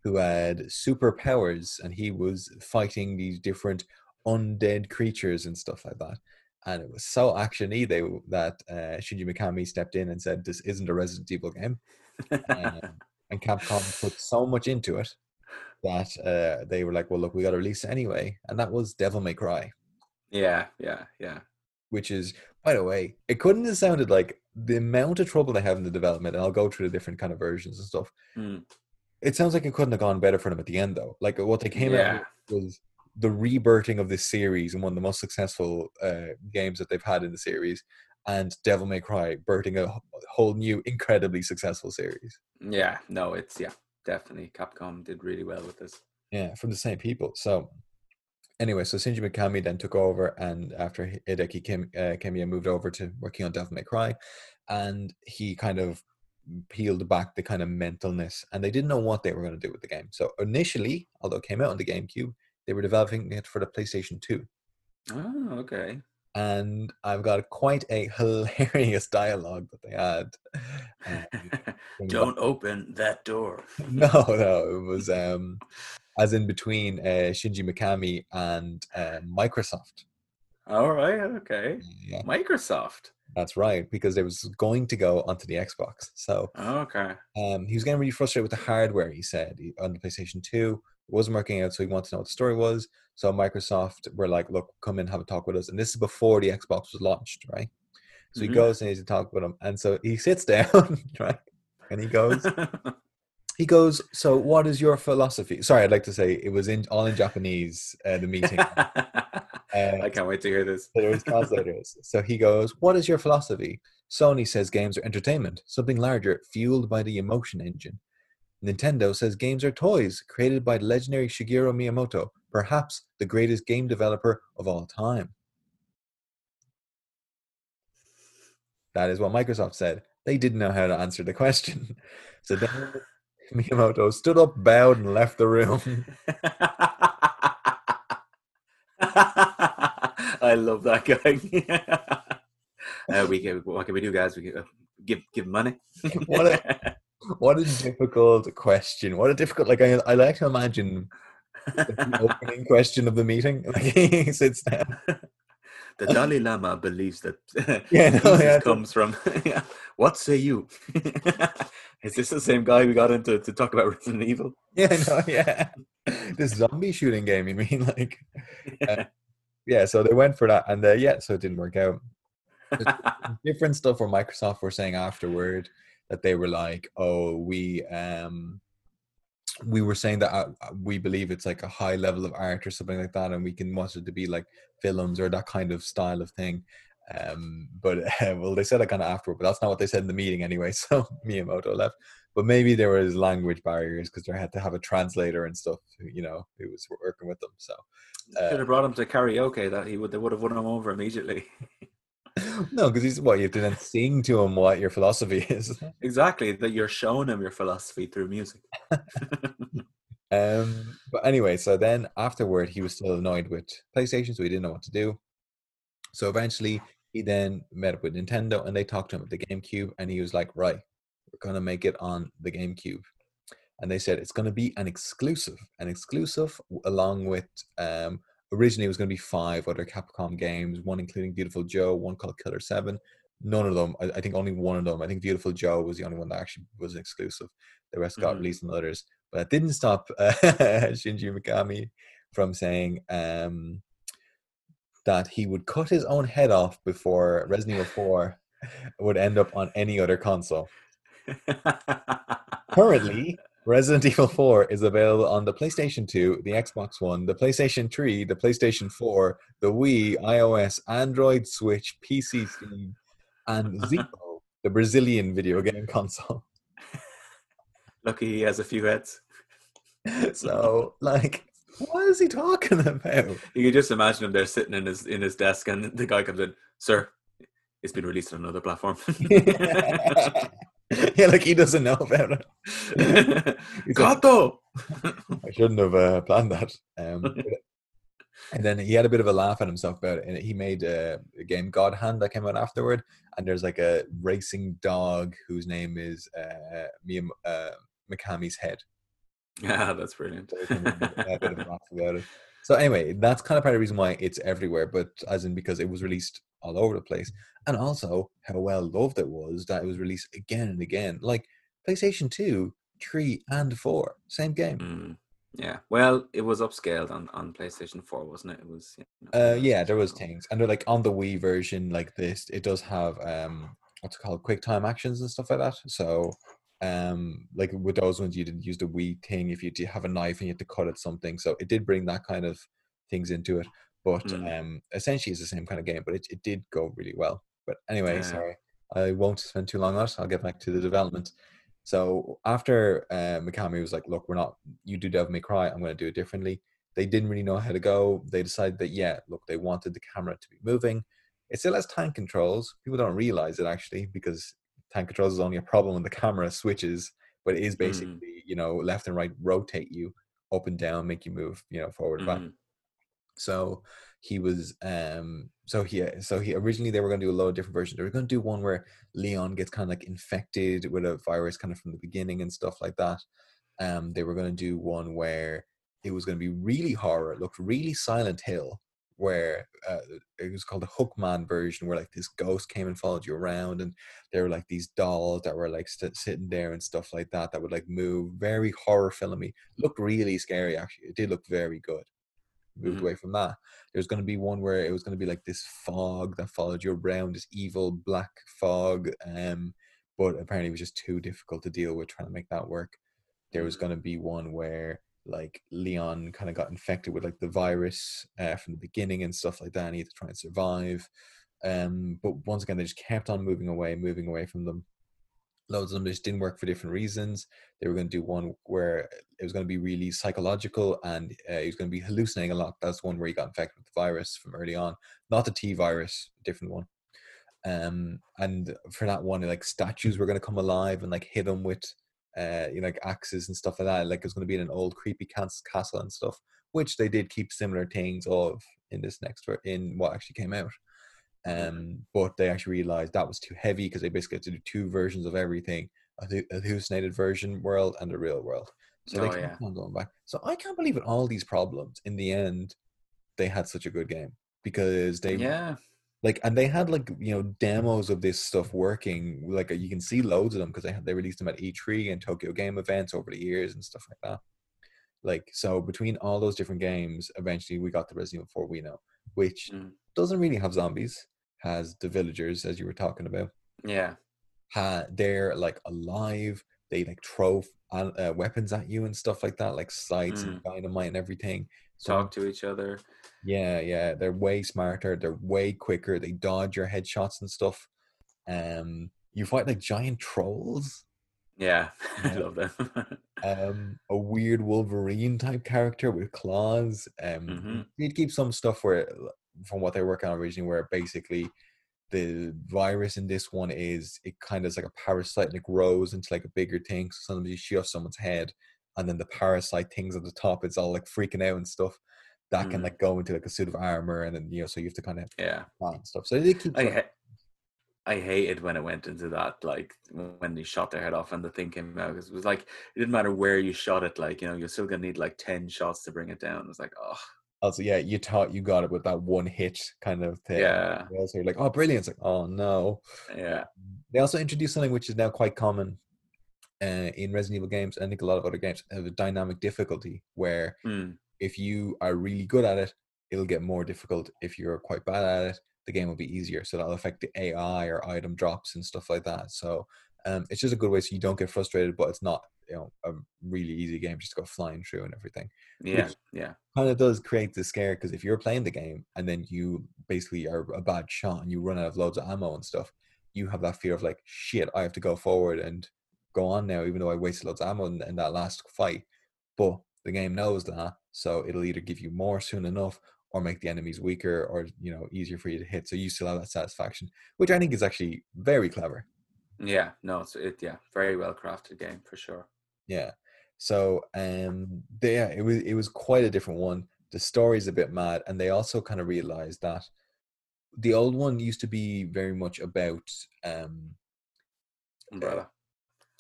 who had superpowers and he was fighting these different undead creatures and stuff like that. And it was so actiony they that uh, Shinji Mikami stepped in and said, "This isn't a Resident Evil game." Um, and Capcom put so much into it that uh, they were like, "Well, look, we got to release anyway." And that was Devil May Cry, yeah. Yeah. Yeah. which is, by the way, it couldn't have sounded like the amount of trouble they have in the development. And I'll go through the different kind of versions and stuff. Mm. It sounds like it couldn't have gone better for them at the end, though. Like what they came out Yeah. with was the rebirthing of this series and one of the most successful uh, games that they've had in the series, and Devil May Cry birthing a whole new, incredibly successful series. Yeah. No, it's yeah. Definitely, Capcom did really well with this. Yeah, from the same people. So anyway, so Shinji Mikami then took over, and after Hi- Hideki Kim, uh, Kamiya moved over to working on Devil May Cry, and he kind of peeled back the kind of mentalness, and they didn't know what they were going to do with the game. So initially, although it came out on the GameCube, they were developing it for the PlayStation 2. Oh, okay. And I've got quite a hilarious dialogue that they had. um, Don't open that door. no, no, it was um, as in between uh, Shinji Mikami and uh, Microsoft. All right. Okay. Yeah, Microsoft. that's right, because it was going to go onto the Xbox. So Okay. um, he was getting really frustrated with the hardware. He said on the PlayStation Two wasn't working out, so he wanted to know what the story was. So Microsoft were like, "Look, come in, have a talk with us." And this is before the Xbox was launched, right? So he Mhm. goes and he's to talk with him, and so he sits down, right? And he goes, he goes, "So what is your philosophy?" Sorry, I'd like to say it was in all in Japanese. Uh, the meeting. I can't wait to hear this. there was translators. So he goes, What is your philosophy? Sony says games are entertainment, something larger, fueled by the emotion engine. Nintendo says games are toys, created by legendary Shigeru Miyamoto, perhaps the greatest game developer of all time. That is what Microsoft said. They didn't know how to answer the question. So then Miyamoto stood up, bowed, and left the room. I love that guy. uh, we can, what can we do, guys? We can uh, give give money. What a- difficult question. What a difficult, like, I, I like to imagine the opening question of the meeting. Like he sits down. the Dalai Lama believes that Yeah, no, yeah. comes from. yeah. What say you? Is this the same guy we got into to talk about Resident Evil? Yeah, no, yeah. This zombie shooting game, you mean? Like, Uh, yeah, so they went for that. And uh, yeah, so it didn't work out. Different stuff where Microsoft were saying afterward that they were like, oh, we, um, we were saying that uh, uh, we believe it's like a high level of art or something like that, and we can want it to be like films or that kind of style of thing. Um, but uh, well, they said it kind of afterward, but that's not what they said in the meeting anyway. So Miyamoto left. But maybe there was language barriers because they had to have a translator and stuff. You know, who was working with them. So Should have brought him to karaoke. That he would they would have won him over immediately. no, because he's what you have to then sing to him what your philosophy is. exactly that you're showing him your philosophy through music. Um, but anyway, so then afterward, he was still annoyed with PlayStation, so he didn't know what to do. So eventually, he then met up with Nintendo, and they talked to him at the GameCube, and he was like, "Right, we're going to make it on the GameCube. And they said it's going to be an exclusive, an exclusive along with um, originally it was going to be five other Capcom games, one including Viewtiful Joe, one called Killer Seven. None of them, I, I think only one of them. I think Viewtiful Joe was the only one that actually was exclusive. The rest got Mhm. released on others, but that didn't stop uh, Shinji Mikami from saying um, that he would cut his own head off before Resident Evil 4 would end up on any other console. Currently, Resident Evil 4 is available on the PlayStation 2, the Xbox One, the PlayStation 3, the PlayStation 4, the Wii, iOS, Android, Switch, PC, Steam, and Zeebo, the Brazilian video game console. Lucky he has a few heads. So, like, what is he talking about? You can just imagine him there sitting in his in his desk, and the guy comes in, "Sir, it's been released on another platform." yeah, like he doesn't know about it. Like, Kato. I shouldn't have uh, planned that. Um, and then he had a bit of a laugh at himself about it, and he made uh, a game God Hand that came out afterward. And there's like a racing dog whose name is uh, Miyam- uh, Mikami's head. Yeah, that's brilliant. So he can have a bit of a laugh about it. So anyway, that's kind of part of the reason why it's everywhere, but as in because it was released all over the place, and also how well loved it was that it was released again and again, like PlayStation Two, Three, and Four, same game. Mm, yeah. Well, it was upscaled on, on PlayStation 4, wasn't it? It was. you know, Uh, yeah, there was things, and they're like on the Wii version, like this, it does have um, what's it called, quick time actions and stuff like that. So, um, like with those ones, you didn't use the Wii thing if you have a knife and you had to cut at something. So it did bring that kind of things into it, but Mm. um, essentially it's the same kind of game. But it, it did go really well. But anyway, Yeah. sorry, I won't spend too long on it. I'll get back to the development. So after uh, Mikami was like, "Look, we're not. You do Devil May Cry. I'm going to do it differently." They didn't really know how to go. They decided that yeah, look, they wanted the camera to be moving. It still has tank controls. People don't realize it actually because tank controls is only a problem when the camera switches, but it is basically you know left and right rotate you up and down, make you move you know forward and back. Mhm. So he was um so he so he originally they were going to do a lot of different versions. They were going to do one where Leon gets kind of like infected with a virus kind of from the beginning and stuff like that. Um they were going to do one where it was going to be really horror, it looked really Silent Hill where uh, it was called the Hookman version where like this ghost came and followed you around and there were like these dolls that were like st- sitting there and stuff like that that would like move. Very horror filmy. Looked really scary actually. It did look very good. Moved Mhm. away from that. There's going to be one where it was going to be like this fog that followed you around this evil black fog um but apparently it was just too difficult to deal with trying to make that work. There was Mm. going to be one where like leon kind of got infected with like the virus uh, from the beginning and stuff like that and he had to try and survive. Um but once again they just kept on moving away moving away from them. Loads of them just didn't work for different reasons. They were going to do one where it was going to be really psychological and uh, he was going to be hallucinating a lot. That's one where he got infected with the virus from early on. Not the t virus different one. Um and for that one like statues were going to come alive and like hit him with uh you know like axes and stuff like that like it was going to be in an old creepy castle and stuff which they did keep similar things of in this next ver- in what actually came out um but they actually realized that was too heavy because they basically had to do two versions of everything a hallucinated version world and a real world so they Oh, kept yeah. on going back so i can't believe in all these problems in the end they had such a good game because they Yeah. Like and they had like you know demos of this stuff working like you can see loads of them because they had they released them at E3 and Tokyo Game events over the years and stuff like that. Like so between all those different games, eventually we got the Resident Evil 4 we know, which Mm. doesn't really have zombies, has the villagers as you were talking about. Yeah. Ha, they're like alive. They like throw uh, weapons at you and stuff like that, like sights and dynamite and everything. Talk to each other. yeah, yeah, they're way smarter. They're way quicker. They dodge your headshots and stuff. Um, you fight like giant trolls. Yeah. I Yeah. love that. Um, a weird Wolverine type character with claws. Um, Mhm. you'd keep some stuff where, from what they were working on originally, where basically the virus in this one is it kind of is like a parasite and it grows into like a bigger thing. So sometimes you shoot off someone's head, and then the parasite things at the top, it's all like freaking out and stuff. That can Mm. like go into like a suit of armor, and then you know, so you have to kind of yeah. and stuff. So they keep. I, ha- I hated when it went into that, like when they shot their head off and the thing came out. 'cause It was like it didn't matter where you shot it. Like you know, you're still gonna need like ten shots to bring it down. It was like, oh Also, yeah, you thought you got it with that one hit kind of thing. yeah, Yeah, So you're like, oh, brilliant. It's like, oh no. yeah, They also introduced something which is now quite common uh, in Resident Evil games. I think a lot of other games have a dynamic difficulty where Mm, if you are really good at it, it'll get more difficult. If you're quite bad at it, the game will be easier. So that'll affect the AI or item drops and stuff like that. So um, it's just a good way so you don't get frustrated, but it's not you know a really easy game just to go flying through and everything. yeah, Which- yeah, Kind of does create the scare because if you're playing the game and then you basically are a bad shot and you run out of loads of ammo and stuff, you have that fear of like shit. I have to go forward and go on now, even though I wasted loads of ammo in, in that last fight. But the game knows that, so it'll either give you more soon enough or make the enemies weaker or you know easier for you to hit. So you still have that satisfaction, which I think is actually very clever. yeah. No, it's it. Yeah, very well crafted game for sure. Yeah. So um they, yeah, it was it was quite a different one. The story's a bit mad, and they also kind of realized that the old one used to be very much about um Umbrella.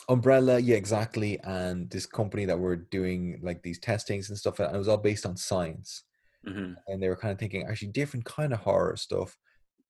Umbrella yeah exactly and this company that were doing like these testings and stuff and it was all based on science. Hmm and they were kind of thinking actually different kind of horror stuff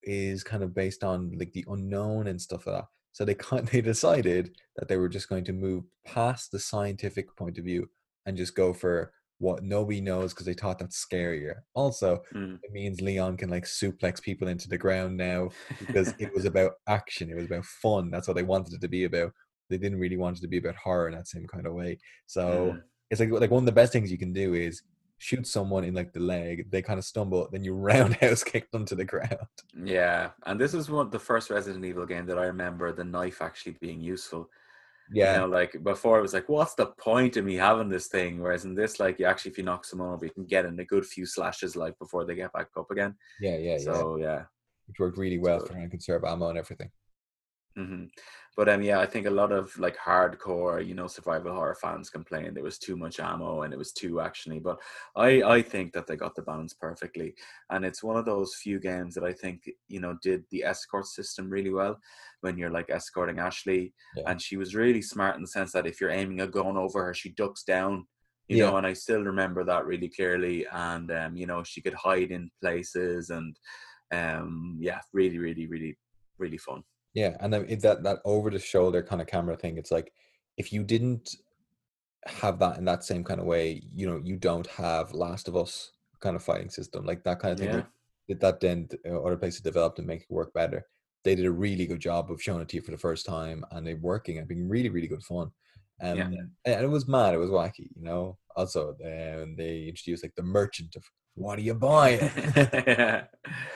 is kind of based on like the unknown and stuff like that. So they kind they decided that they were just going to move past the scientific point of view and just go for what nobody knows because they thought that's scarier. Also Mm. it means leon can like suplex people into the ground now because it was about action it was about fun that's what they wanted it to be about they didn't really want it to be about horror in that same kind of way so Mm. it's like like one of the best things you can do is shoot someone in like the leg they kind of stumble then you roundhouse kick them to the ground Yeah, and this is one the first Resident Evil game that I remember the knife actually being useful. yeah You know, like before it was like, what's the point of me having this thing? Whereas in this, like, you actually, if you knock someone over, you can get in a good few slashes, like before they get back up again. yeah yeah yeah So yeah. which worked really well so- for trying to conserve ammo and everything hmm But um, yeah, I think a lot of like hardcore, you know, survival horror fans complained there was too much ammo and it was too actiony. But I, I think that they got the balance perfectly, and it's one of those few games that I think you know did the escort system really well. When you're like escorting Ashley, Yeah. and she was really smart in the sense that if you're aiming a gun over her, she ducks down. You Yeah. know, and I still remember that really clearly. And um, you know, she could hide in places, and um, yeah, really, really, really, really fun. Yeah and then that that over the shoulder kind of camera thing it's like if you didn't have that in that same kind of way you know you don't have last of us kind of fighting system like that kind of thing Yeah. where that then uh, other places developed and make it work better. They did a really good job of showing it to you for the first time and they're working and being really really good fun. Um, Yeah. and it was mad it was wacky you know? Also um, they introduced like the merchant of what are you buying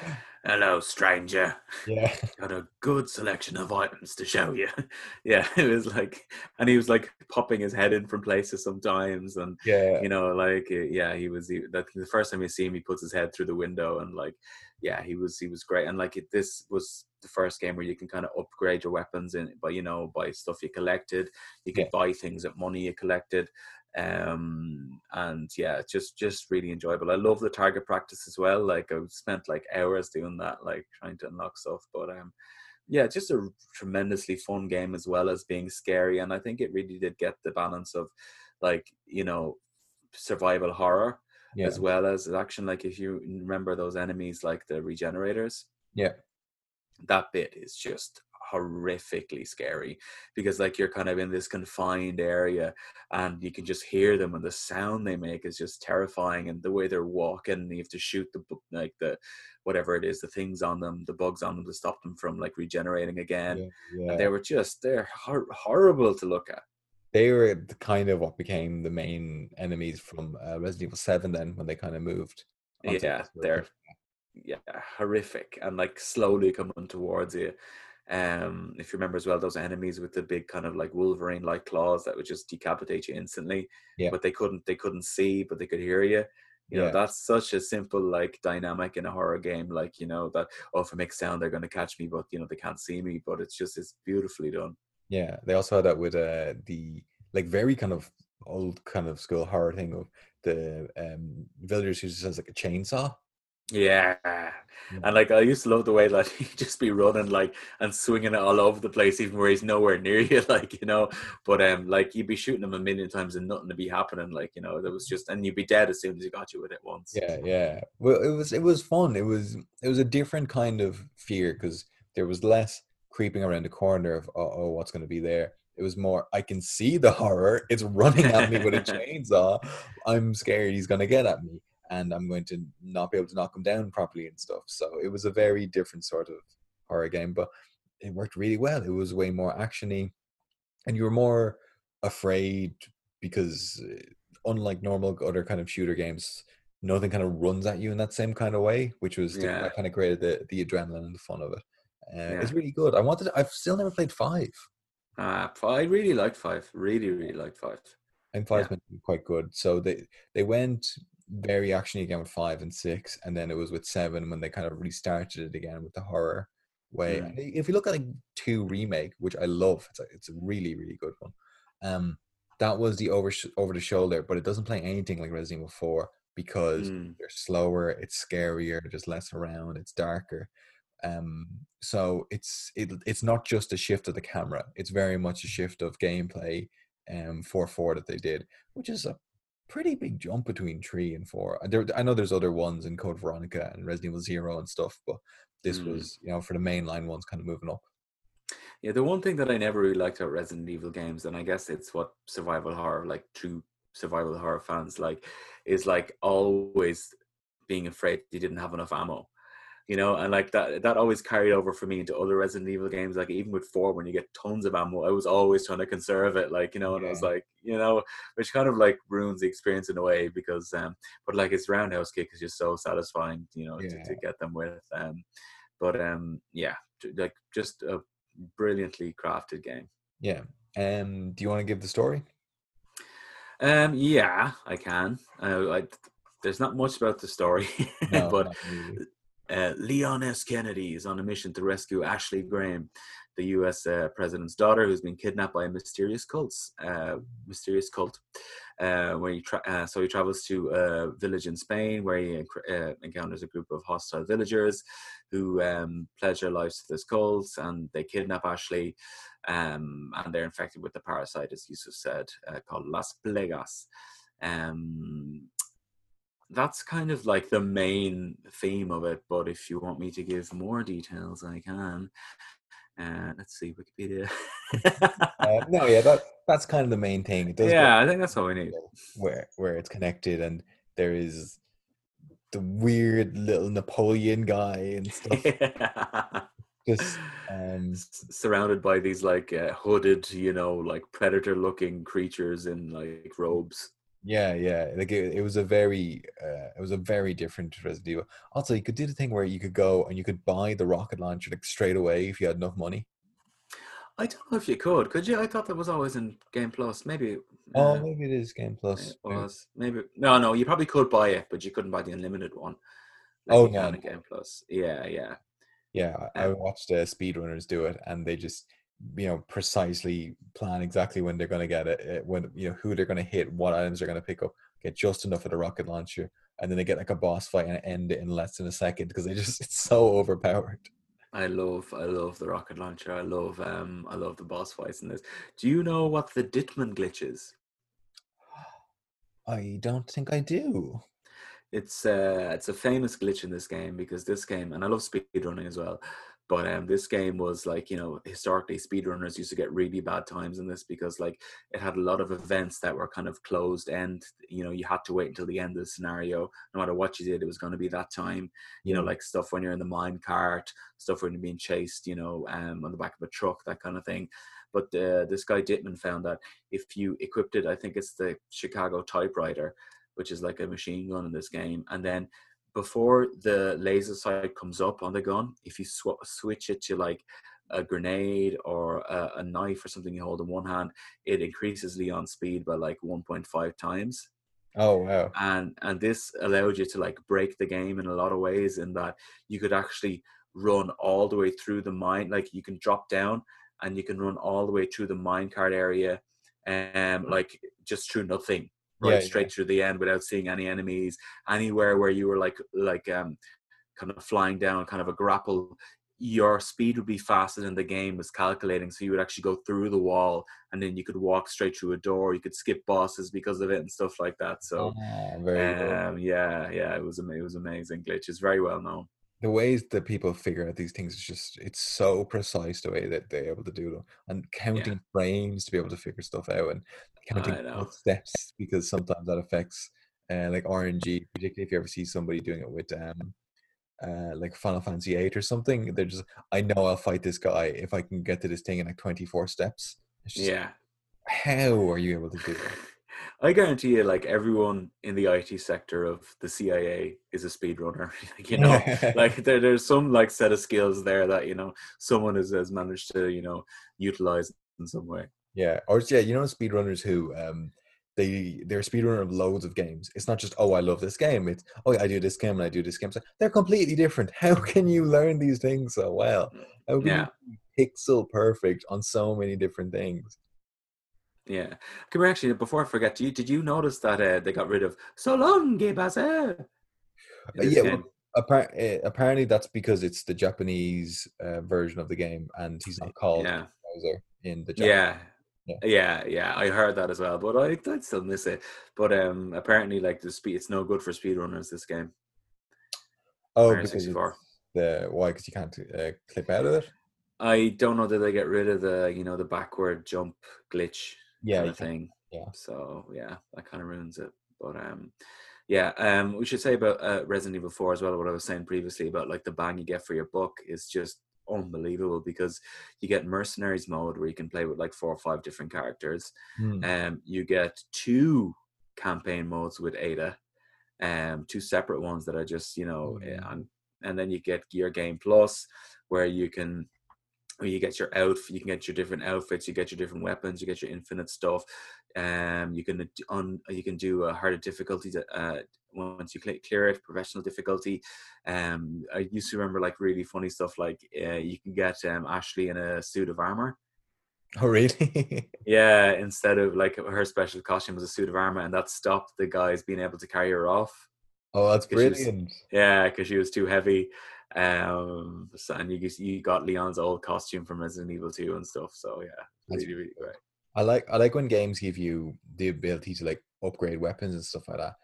Hello, stranger. yeah Got a good selection of items to show you. yeah, it was like, and he was like popping his head in from places sometimes, and yeah you know, like, uh, yeah, he was. He, that the first time you see him, he puts his head through the window, and like, yeah, he was. He was great, and like, it, this was the first game where you can kind of upgrade your weapons in, by you know, by stuff you collected. You could buy things at money you collected um and yeah just just really enjoyable. I love the target practice as well. Like i've spent like hours doing that like trying to unlock stuff but um yeah just a tremendously fun game as well as being scary and i think it really did get the balance of like you know survival horror yeah. as well as action. Like if you remember those enemies like the regenerators Yeah. that bit is just horrifically scary because like you're kind of in this confined area and you can just hear them and the sound they make is just terrifying and the way they're walking you have to shoot the like the whatever it is the things on them the bugs on them to stop them from like regenerating again yeah, yeah. and they were just they're hor- horrible to look at they were the kind of what became the main enemies from uh, Resident Evil 7 then when they kind of moved. Yeah, they're- yeah horrific and like slowly coming towards you um if you remember as well those enemies with the big kind of like wolverine like claws that would just decapitate you instantly Yeah. but they couldn't they couldn't see but they could hear you you know Yeah. that's such a simple like dynamic in a horror game like you know that oh if I make sound they're going to catch me but you know they can't see me but it's just it's beautifully done Yeah, they also had that with uh, the like very kind of old kind of school horror thing of the um, villagers who just has like a chainsaw. Yeah. And like I used to love the way that he'd just be running like and swinging it all over the place, even where he's nowhere near you, like you know. But um, like you'd be shooting him a million times and nothing to be happening, like you know. There was just and you'd be dead as soon as he got you with it once. Yeah, yeah. Well, it was it was fun. It was it was a different kind of fear because there was less creeping around the corner of oh, oh what's going to be there. It was more I can see the horror. It's running at me with a chainsaw. I'm scared he's going to get at me and I'm going to not be able to knock them down properly and stuff. So it was a very different sort of horror game, but it worked really well. It was way more actiony, and you were more afraid because, uh, unlike normal other kind of shooter games, nothing kind of runs at you in that same kind of way, which was Yeah. that kind of created the the adrenaline and the fun of it. Uh, It's really good. I wanted. I've still never played five. Uh, I really liked five. Really, really liked five. And five's meant to be quite good. So they they went very actiony again with five and six, and then it was with seven when they kind of restarted it again with the horror way. Mm. If you look at like two remake, which I love, it's a, it's a really really good one. Um, that was the over over the shoulder, but it doesn't play anything like Resident Evil Four because Mm. they're slower, it's scarier, there's less around, it's darker. Um, so it's it, it's not just a shift of the camera; it's very much a shift of gameplay. Um, four four that they did, which is a pretty big jump between three and four. There, I know there's other ones in Code Veronica and Resident Evil Zero and stuff, but this Mm. was you know for the mainline ones kind of moving up. Yeah, the one thing that I never really liked about Resident Evil games, and I guess it's what survival horror, like true survival horror fans like, is like always being afraid you didn't have enough ammo. You know, and like that that always carried over for me into other Resident Evil games. Like even with four, when you get tons of ammo, I was always trying to conserve it. Like, you know, and I was like, you know, which kind of like ruins the experience in a way because um but like its roundhouse kick is just so satisfying, you know, to, Yeah. to get them with. Um but um yeah, like just a brilliantly crafted game. Yeah. Um, do you want to give the story? Um, yeah, I can. Uh, I, there's not much about the story, No, but really. Uh, Leon S. Kennedy is on a mission to rescue Ashley Graham, the U.S. Uh, president's daughter, who's been kidnapped by a mysterious cult. Uh, mysterious cult. Uh, where he tra- uh, so he travels to a village in Spain where he enc- encounters a group of hostile villagers who um, pledge their lives to this cult, and they kidnap Ashley, um, and they're infected with the parasite, as Yusuf said, called Las Plagas. Um, that's kind of like the main theme of it. But if you want me to give more details, I can. Uh, let's see Wikipedia. Uh, no, yeah, that that's kind of the main thing. It does yeah, I think that's all we need. where where it's connected, and there is the weird little Napoleon guy and stuff. Just um, surrounded by these like uh, hooded, you know, like predator-looking creatures in like robes. Yeah, yeah. Like it, it was a very, uh, it was a very different Resident Evil. Also, you could do the thing where you could go and you could buy the rocket launcher like straight away if you had enough money. I don't know if you could. Could you? I thought that was always in Game Plus. Maybe. Oh, uh, maybe it is Game Plus. It maybe. was maybe no, no. You probably could buy it, but you couldn't buy the unlimited one. Oh, no, can in no. Game Plus. Yeah, yeah. Yeah, I I Um, watched uh, speedrunners do it, and they just, you know, precisely plan exactly when they're going to get it, uh, when you know who they're going to hit, what items they're going to pick up, get just enough of the rocket launcher, and then they get like a boss fight and end it in less than a second because they just it's so overpowered. I love, I love the rocket launcher. I love, um, I love the boss fights in this. Do you know what the Dittman glitch is? I don't think I do. It's uh, it's a famous glitch in this game because this game, and I love speedrunning as well. But um, this game was like you know historically speedrunners used to get really bad times in this because like it had a lot of events that were kind of closed end. You know, you had to wait until the end of the scenario. No matter what you did, it was going to be that time. You know, like stuff when you're in the mine cart, stuff when you're being chased. You know, um, on the back of a truck, that kind of thing. But uh, this guy Dittman found that if you equipped it, I think it's the Chicago typewriter, which is like a machine gun in this game, and then before the laser sight comes up on the gun, if you sw- switch it to like a grenade or a, a knife or something you hold in one hand, it increases Leon's speed by like 1.5 times. Oh wow. And and this allowed you to like break the game in a lot of ways in that you could actually run all the way through the mine. Like you can drop down and you can run all the way through the minecart area, um, like just through nothing, right Yeah, straight through the end without seeing any enemies. Anywhere where you were like like um kind of flying down, kind of a grapple, your speed would be faster than the game was calculating. So you would actually go through the wall, and then you could walk straight through a door. You could skip bosses because of it and stuff like that. So Ah, very good. um, yeah, yeah, it was it was amazing. Glitch is very well known. The ways that people figure out these things is just it's so precise the way that they're able to do them and counting frames to be able to figure stuff out and counting steps because sometimes that affects uh, like RNG, particularly if you ever see somebody doing it with um uh like Final Fantasy 8 or something. They're just I know I'll fight this guy if I can get to this thing in like 24 steps. It's just Yeah. how are you able to do that? I guarantee you, like everyone in the IT sector of the CIA is a speedrunner. you know, like there, there's some like set of skills there that you know someone has, has managed to you know utilize in some way. Yeah, or yeah, you know speedrunners who um they they're a speedrunner of loads of games. It's not just oh I love this game. It's oh I do this game and I do this game. So they're completely different. How can you learn these things so well? How can Yeah. you be pixel perfect on so many different things? Yeah. Come here, actually, before I forget, do you, did you notice that uh, they got rid of so long, gay Bowser? Uh, yeah, well, appar- uh, apparently that's because it's the Japanese uh, version of the game, and he's not called Yeah. Bowser in the Japanese. Yeah. Yeah. Yeah, yeah, I heard that as well, but I I'd still miss it. But um, apparently, like the speed, it's no good for speedrunners. This game, Oh, because 64. it's the why? Because you can't uh, clip out of it. I don't know that they get rid of the you know the backward jump glitch Yeah, kind of thing. yeah. So yeah, that kind of ruins it. But um, yeah, um, we should say about uh, Resident Evil Four as well. What I was saying previously about like the bang you get for your buck is just unbelievable because you get mercenaries mode where you can play with like four or five different characters. Hmm. Um, you get two campaign modes with Ada, um, two separate ones that are just you know, eh, Mm. and and then you get Gear Game Plus, where you can where you get your outfit, you can get your different outfits, you get your different weapons, you get your infinite stuff. Um, you can on you can do a harder difficulty to, uh, once you cl- clear it, professional difficulty. Um, I used to remember like really funny stuff like uh, you can get um, Ashley in a suit of armor. Oh, really? Yeah, instead of like her special costume was a suit of armor, and that stopped the guys being able to carry her off. oh, that's she was- brilliant. Yeah, because she was too heavy. Um, so, and you you got Leon's old costume from Resident Evil 2 and stuff. So yeah, That's really really great. I like I like when games give you the ability to like upgrade weapons and stuff like that.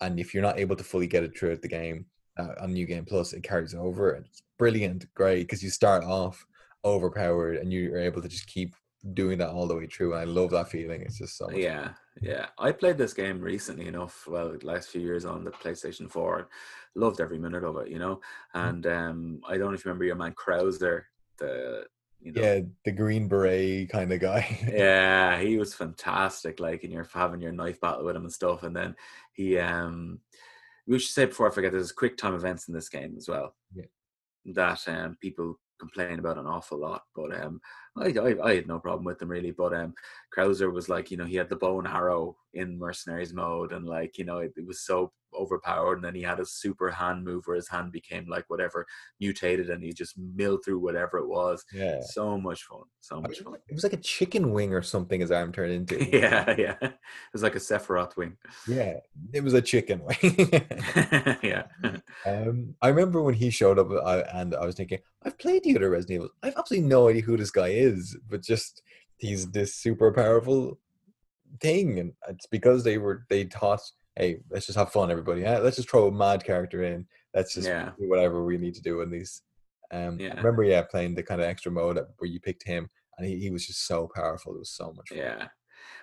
And if you're not able to fully get it throughout the game uh, on New Game Plus, it carries over. And it's brilliant, great because you start off overpowered and you're able to just keep doing that all the way through. And I love that feeling. It's just so much. Yeah, yeah. I played this game recently enough. Well, the last few years on the PlayStation 4. Loved every minute of it, you know. Mm. And um, I don't know if you remember your man Krauser, the you know, Yeah, the green beret kind of guy. yeah, he was fantastic. Like, and you're having your knife battle with him and stuff. And then he, um, we should say before I forget, there's quick time events in this game as well. Yeah. That um, people complain about an awful lot, but um, I, I I had no problem with them really. But um, Krauser was like, you know, he had the bow and arrow in mercenaries mode, and like, you know, it, it was so overpowered. And then he had a super hand move where his hand became like whatever mutated, and he just milled through whatever it was. yeah. So much fun, so much fun. It was like a chicken wing or something his arm turned into. yeah, yeah. It was like a Sephiroth wing. Yeah, it was a chicken wing. yeah. Um, I remember when he showed up, I, and I was thinking, I've played the other Resident Evil. I've absolutely no idea who this guy is, but just he's this super powerful thing, and it's because they were they taught, hey, let's just have fun, everybody. Yeah? Let's just throw a mad character in. Let's just Yeah. do whatever we need to do in these. Um, Yeah. I remember, yeah, playing the kind of extra mode where you picked him, and he, he was just so powerful. It was so much fun. Yeah.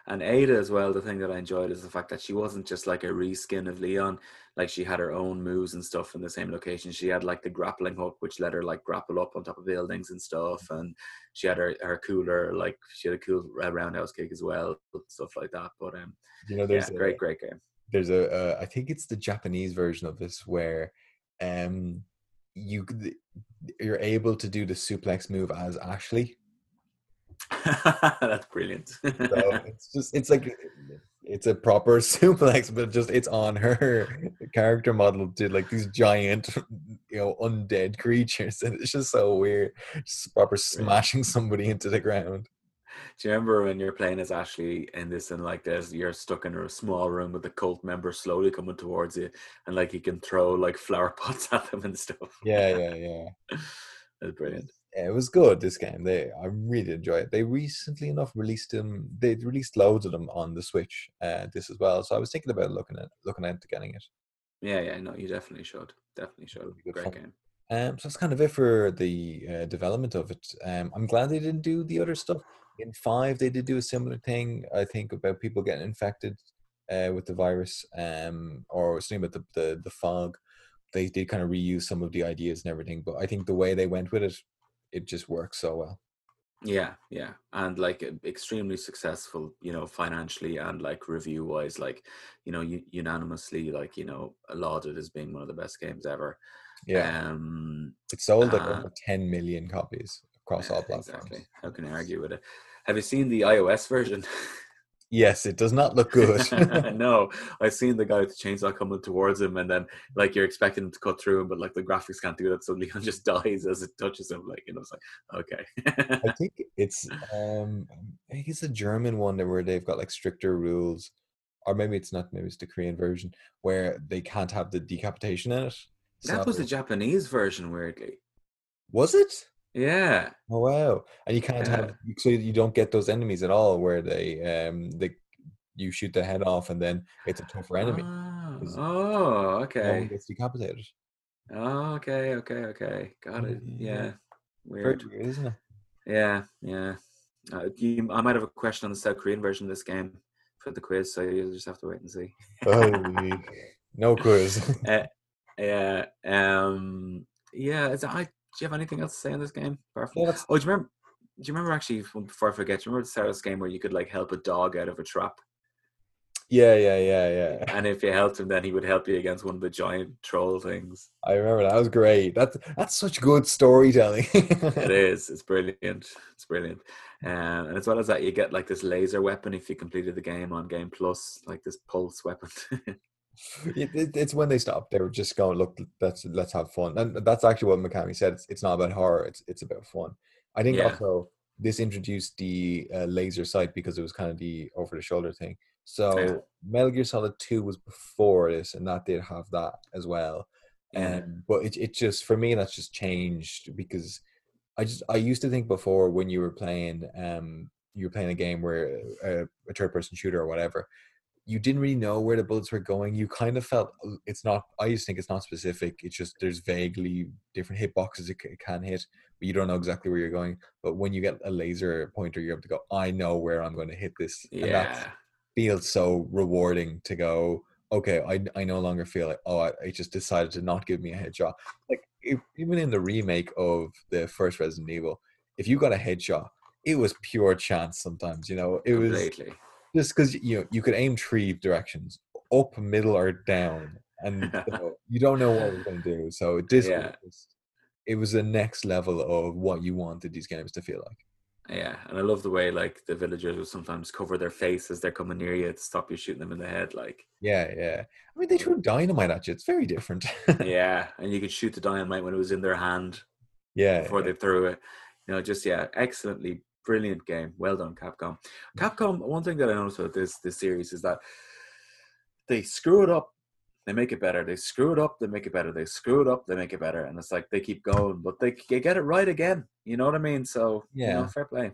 And Ada as well, the thing that I enjoyed is the fact that she wasn't just like a reskin of Leon. Like she had her own moves and stuff in the same location. She had like the grappling hook, which let her like grapple up on top of buildings and stuff. And she had her, her cooler, like she had a cool uh, roundhouse kick as well, stuff like that. But um, You know, yeah, there's a- great, great game. there's a uh, I think it's the Japanese version of this where um you could- you're able to do the suplex move as Ashley. That's brilliant. So it's just it's like it's a proper suplex, but just it's on her character model to like these giant, you know, undead creatures, and it's just so weird. Just proper smashing somebody into the ground. Do you remember when you're playing as Ashley in this and like there's you're stuck in a small room with the cult member slowly coming towards you and like you can throw like flower pots at them and stuff. Yeah, yeah, yeah. That's brilliant. Yeah, it was good. This game, they I really enjoy it. They recently enough released them. They released loads of them on the Switch. Uh, this as well. So I was thinking about looking at looking into getting it. Yeah, yeah, no, you definitely should. Definitely should. Great fun. game. Um, so that's kind of it for the uh, development of it. Um, I'm glad they didn't do the other stuff. In five, they did do a similar thing. I think about people getting infected uh, with the virus, um, or something about the, the the fog. They did kind of reuse some of the ideas and everything, but I think the way they went with it, it just works so well. Yeah, yeah, and like extremely successful, you know, financially and like review wise, like you know, u- unanimously, like you know, lauded as being one of the best games ever. Yeah, Um, it sold like uh, over 10 million copies across all platforms. exactly. How can I argue with it? Have you seen the iOS version? Yes, it does not look good. no, I've seen the guy with the chainsaw coming towards him, and then like you're expecting him to cut through him, but like the graphics can't do that. so he just dies as it touches him. Like you know, it's like okay. I think it's um I think it's a German one where they've got like stricter rules, or maybe it's not. Maybe it's the Korean version where they can't have the decapitation in it. that was the Japanese version, weirdly. was it? Yeah, Oh wow! And you can't Yeah. have so you don't get those enemies at all where they um they you shoot the head off and then it's a tougher enemy. Ah, oh, No one okay. gets decapitated. Oh, okay, okay, okay. Got it. Yeah. Yeah. Weird. weird, isn't it? Yeah, yeah. Uh, you, I might have a question on the South Korean version of this game for the quiz, so you'll just have to wait and see. Oh, no quiz. Uh, yeah. Um. Yeah. Is I. Do you have anything else to say on this game? From, Yeah, oh, do you remember? Do you remember actually? Before I forget, do you remember the start of this game where you could like help a dog out of a trap, yeah, yeah, yeah, yeah. and if you helped him, then he would help you against one of the giant troll things. I remember that was great. That's that's such good storytelling. It is. It's brilliant. It's brilliant. Um, and as well as that, you get like this laser weapon if you completed the game on Game Plus, like this pulse weapon. It, it, it's when they stopped. They were just going, look, let's let's have fun, and that's actually what Mikami said. It's, it's not about horror. It's it's about fun. I think Yeah. also this introduced the uh, laser sight because it was kind of the over the shoulder thing. So Yeah. Metal Gear Solid Two was before this, and that did have that as well. Yeah. Um, but it it just for me that's just changed because I just I used to think before when you were playing um you were playing a game where uh, a third person shooter or whatever you didn't really know where the bullets were going. You kind of felt uh, it's not. I just think it's not specific. It's just there's vaguely different hitboxes it, c- it can hit, but you don't know exactly where you're going. But when you get a laser pointer, you're able to go. I know where I'm going to hit this. And that yeah. feels so rewarding to go. Okay, I I no longer feel like oh I, I just decided to not give me a headshot. Like if, even in the remake of the first Resident Evil, if you got a headshot, it was pure chance. Sometimes you know it was Completely. Just because you know you could aim three directions up middle or down and you, know, you don't know what it's going to do so this Yeah. was it was the next level of what you wanted these games to feel like Yeah, and I love the way like the villagers will sometimes cover their face as they're coming near you to stop you shooting them in the head. Like, yeah yeah i mean they threw dynamite at you it's very different yeah, and you could shoot the dynamite when it was in their hand yeah before they threw it. You know, just yeah, excellently brilliant game. Well done, Capcom. Mm. Capcom. One thing that I noticed about this this series is that they screw it up, they make it better. They screw it up, they make it better. They screw it up, they make it better. And it's like they keep going, but they, they get it right again. You know what I mean? So you know, Yeah. fair play.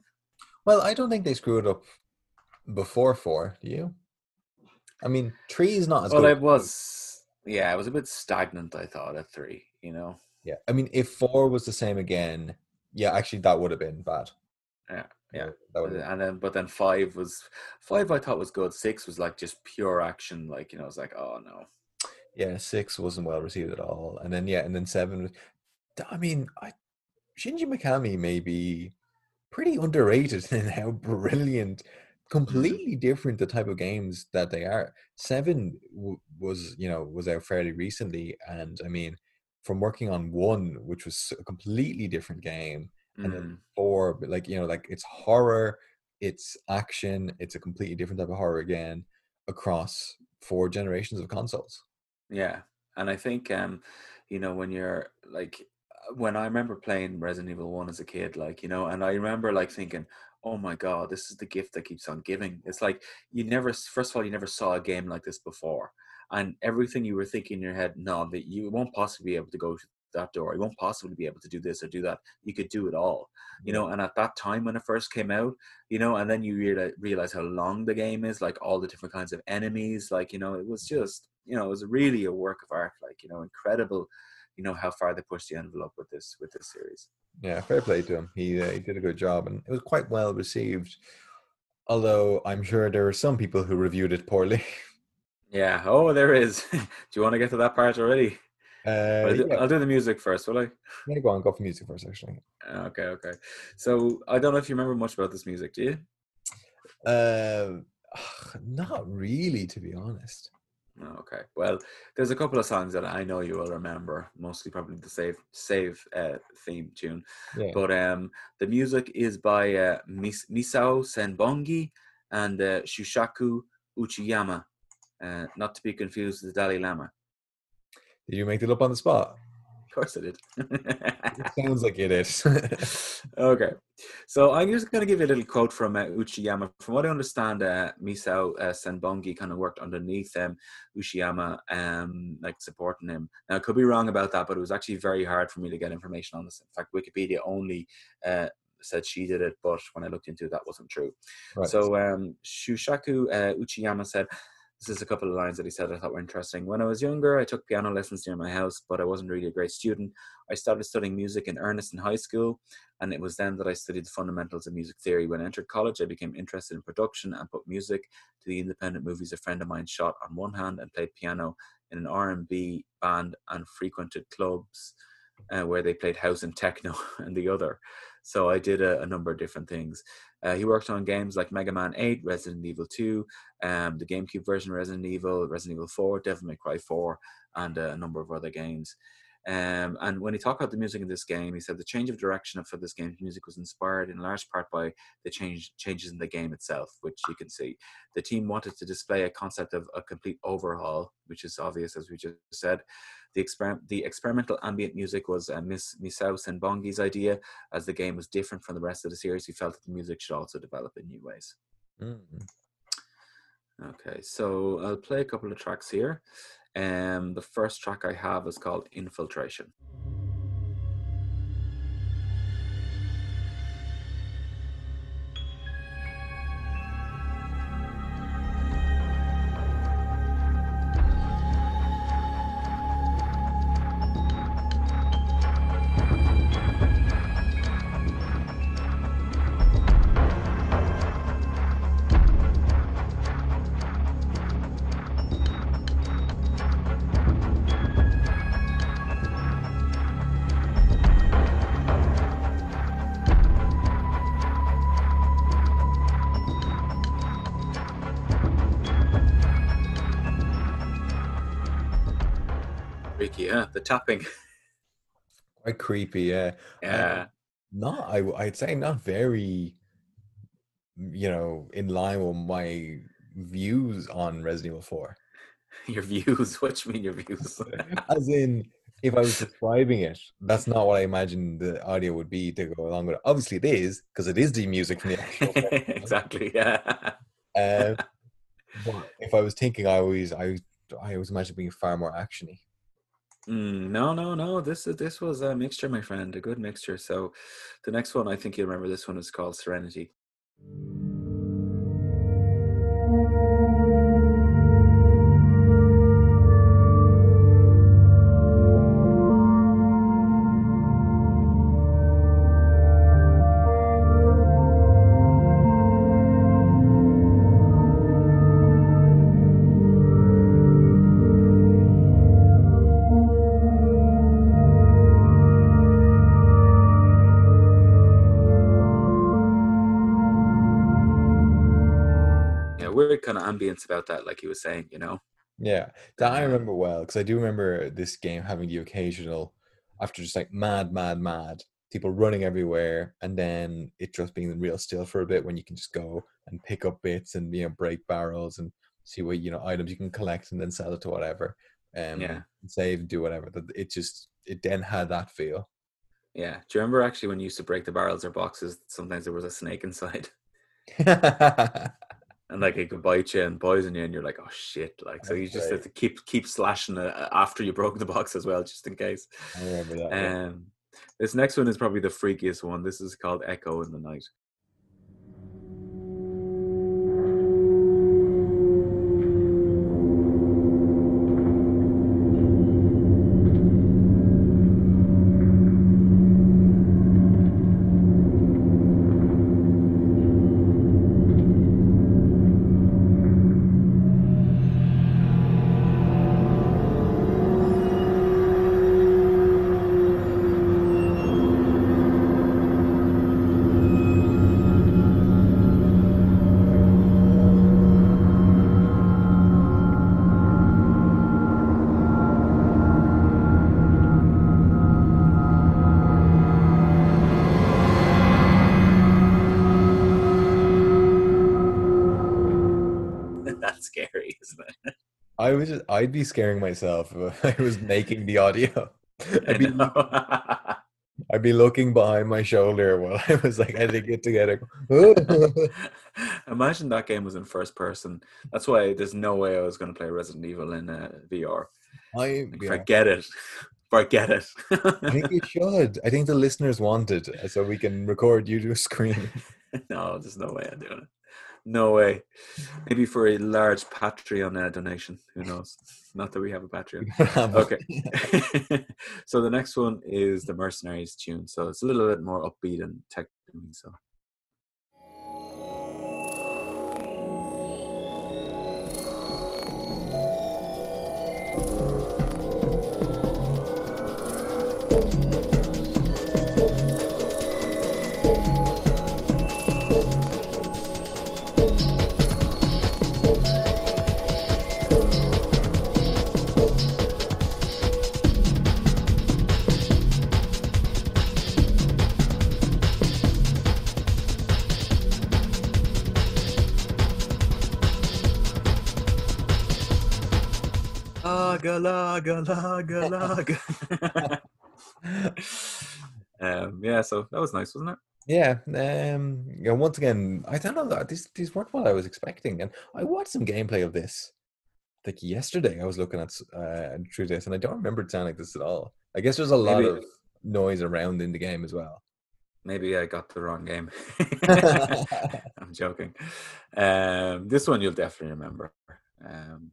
well i don't think they screwed up before four do you i mean three is not as Well, good it was yeah, it was a bit stagnant. I thought at three. You know. yeah i mean if four was the same again yeah actually that would have been bad Yeah, yeah. that would have been and then but then five was five I thought was good. Six was like just pure action. Like you know, I was like, oh no. Yeah, six wasn't well received at all, and then yeah, and then seven. was- I mean, I, Shinji Mikami may be pretty underrated in how brilliant, mm-hmm. completely different the type of games that they are. Seven w- was you know was out fairly recently, and I mean, from working on one, which was a completely different game, and then Mm, four, but like you know, like it's horror, it's action, it's a completely different type of horror again across four generations of consoles. yeah, and I think um, you know, when you're like, when I remember playing Resident Evil One as a kid, like you know, and I remember like thinking, "Oh my god, this is the gift that keeps on giving." It's like you never, first of all, you never saw a game like this before, and everything you were thinking in your head, no, that you won't possibly be able to go to that door. You won't possibly be able to do this or do that. You could do it all, you know. And at that time when it first came out, you know, and then you realize, realize how long the game is, like all the different kinds of enemies, like you know, it was just, you know, it was really a work of art, like you know, incredible you know how far they pushed the envelope with this with this series. Yeah, fair play to him. He uh, he did a good job, and it was quite well received. Although I'm sure there were some people who reviewed it poorly. Yeah. Oh, there is. do you want to get to that part already? Uh, I'll, do, yeah, I'll do the music first, will I? yeah, go on, go for music first, actually. Okay, okay. So I don't know if you remember much about this music, do you? Uh, not really, to be honest. Okay. Well, there's a couple of songs that I know you will remember. Mostly, probably the save save uh, theme tune. Yeah. But um, the music is by uh, Mis- Misao Senbongi and uh, Shushaku Uchiyama, uh, not to be confused with the Dalai Lama. Did you make it up on the spot? Of course, I did. It sounds like it is. okay, so I'm just going to give you a little quote from uh, Uchiyama. From what I understand, uh, Misao uh, Senbongi kind of worked underneath um, Uchiyama, um, like supporting him. Now, I could be wrong about that, but it was actually very hard for me to get information on this. In fact, Wikipedia only uh, said she did it, but when I looked into it, that wasn't true. Right. So um, Shushaku uh, Uchiyama said, this is a couple of lines that he said I thought were interesting. When I was younger, I took piano lessons near my house, but I wasn't really a great student. I started studying music in earnest in high school, and it was then that I studied the fundamentals of music theory. When I entered college, I became interested in production and put music to the independent movies a friend of mine shot on one hand and played piano in an R&B band and frequented clubs uh, where they played house and techno and the other. So I did a, a number of different things. Uh, he worked on games like Mega Man 8, Resident Evil 2, um, the GameCube version of Resident Evil, Resident Evil 4, Devil May Cry 4, and uh, a number of other games. Um, and when he talked about the music in this game, he said the change of direction for this game's music was inspired in large part by the change changes in the game itself, which you can see. The team wanted to display a concept of a complete overhaul, which is obvious as we just said. The, exper- the experimental ambient music was uh, Miss Misao Senbongi's idea, as the game was different from the rest of the series. He felt that the music should also develop in new ways. Mm. Okay, so I'll play a couple of tracks here. Um, the first track I have is called Infiltration. Tapping. Quite creepy, yeah. Yeah. Um, not, I, I'd say, not very, you know, in line with my views on Resident Evil 4. Your views. What you mean your views? As in, if I was describing it, that's not what I imagined the audio would be to go along with it. Obviously, it is because it is the music from the actual. exactly. Yeah. Um, if I was thinking, I always, I, I always imagine being far more actiony. Mm, no, no, no. This is this was a mixture, my friend, a good mixture. So, the next one, I think you remember. This one is called Serenity. About that, like he was saying. You know. Yeah, that I Um, remember well because I do remember this game having the occasional, after just like mad, mad, mad, people running everywhere, and then it just being real still for a bit when you can just go and pick up bits and you know break barrels and see what you know items you can collect and then sell it to whatever, um, Yeah. and save, do whatever. That it just it then had that feel. Yeah. Do you remember actually when you used to break the barrels or boxes? Sometimes there was a snake inside, and like it could bite you and poison you, and you're like, oh shit! Like so, you just have to keep keep slashing uh, after you broke the box as well, just in case. I remember that. yeah. Um, this next one is probably the freakiest one. This is called Echo in the Night. I'd be scaring myself if I was making the audio. I I'd be. I'd be looking behind my shoulder while I was like editing it together. Imagine that game was in first person. That's why there's no way I was going to play Resident Evil in uh, VR. I, Like, yeah, Forget it. Forget it. I think you should. I think the listeners want it, so we can record you to scream. no, there's no way I'm doing it. No way. Maybe for a large Patreon uh, donation. Who knows? Not that we have a Patreon. Okay. so the next one is the Mercenaries tune. So it's a little bit more upbeat and tech. So Laga, laga, laga, laga. um, yeah, so that was nice, wasn't it? Yeah, um, yeah. Once again, I don't know that these these weren't what I was expecting, and I watched some gameplay of this. Like yesterday, I was looking at uh, through this, and I don't remember it sounding like this at all. I guess there's a lot Maybe- of noise around in the game as well. Maybe I got the wrong game. I'm joking. Um, this one you'll definitely remember. Um,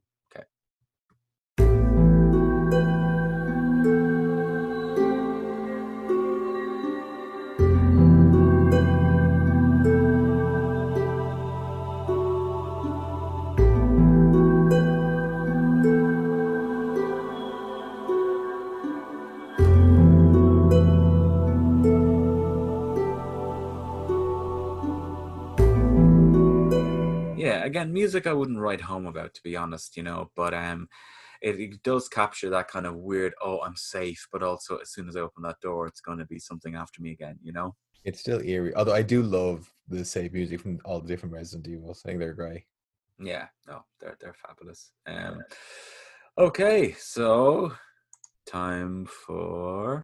again, music I wouldn't write home about, to be honest, you know, but um, it, it does capture that kind of weird, oh, I'm safe, but also as soon as I open that door, it's going to be something after me again, you know? It's still eerie, although I do love the save music from all the different Resident Evils. I think they're great. Yeah, no, they're they're fabulous. Um, okay, so time for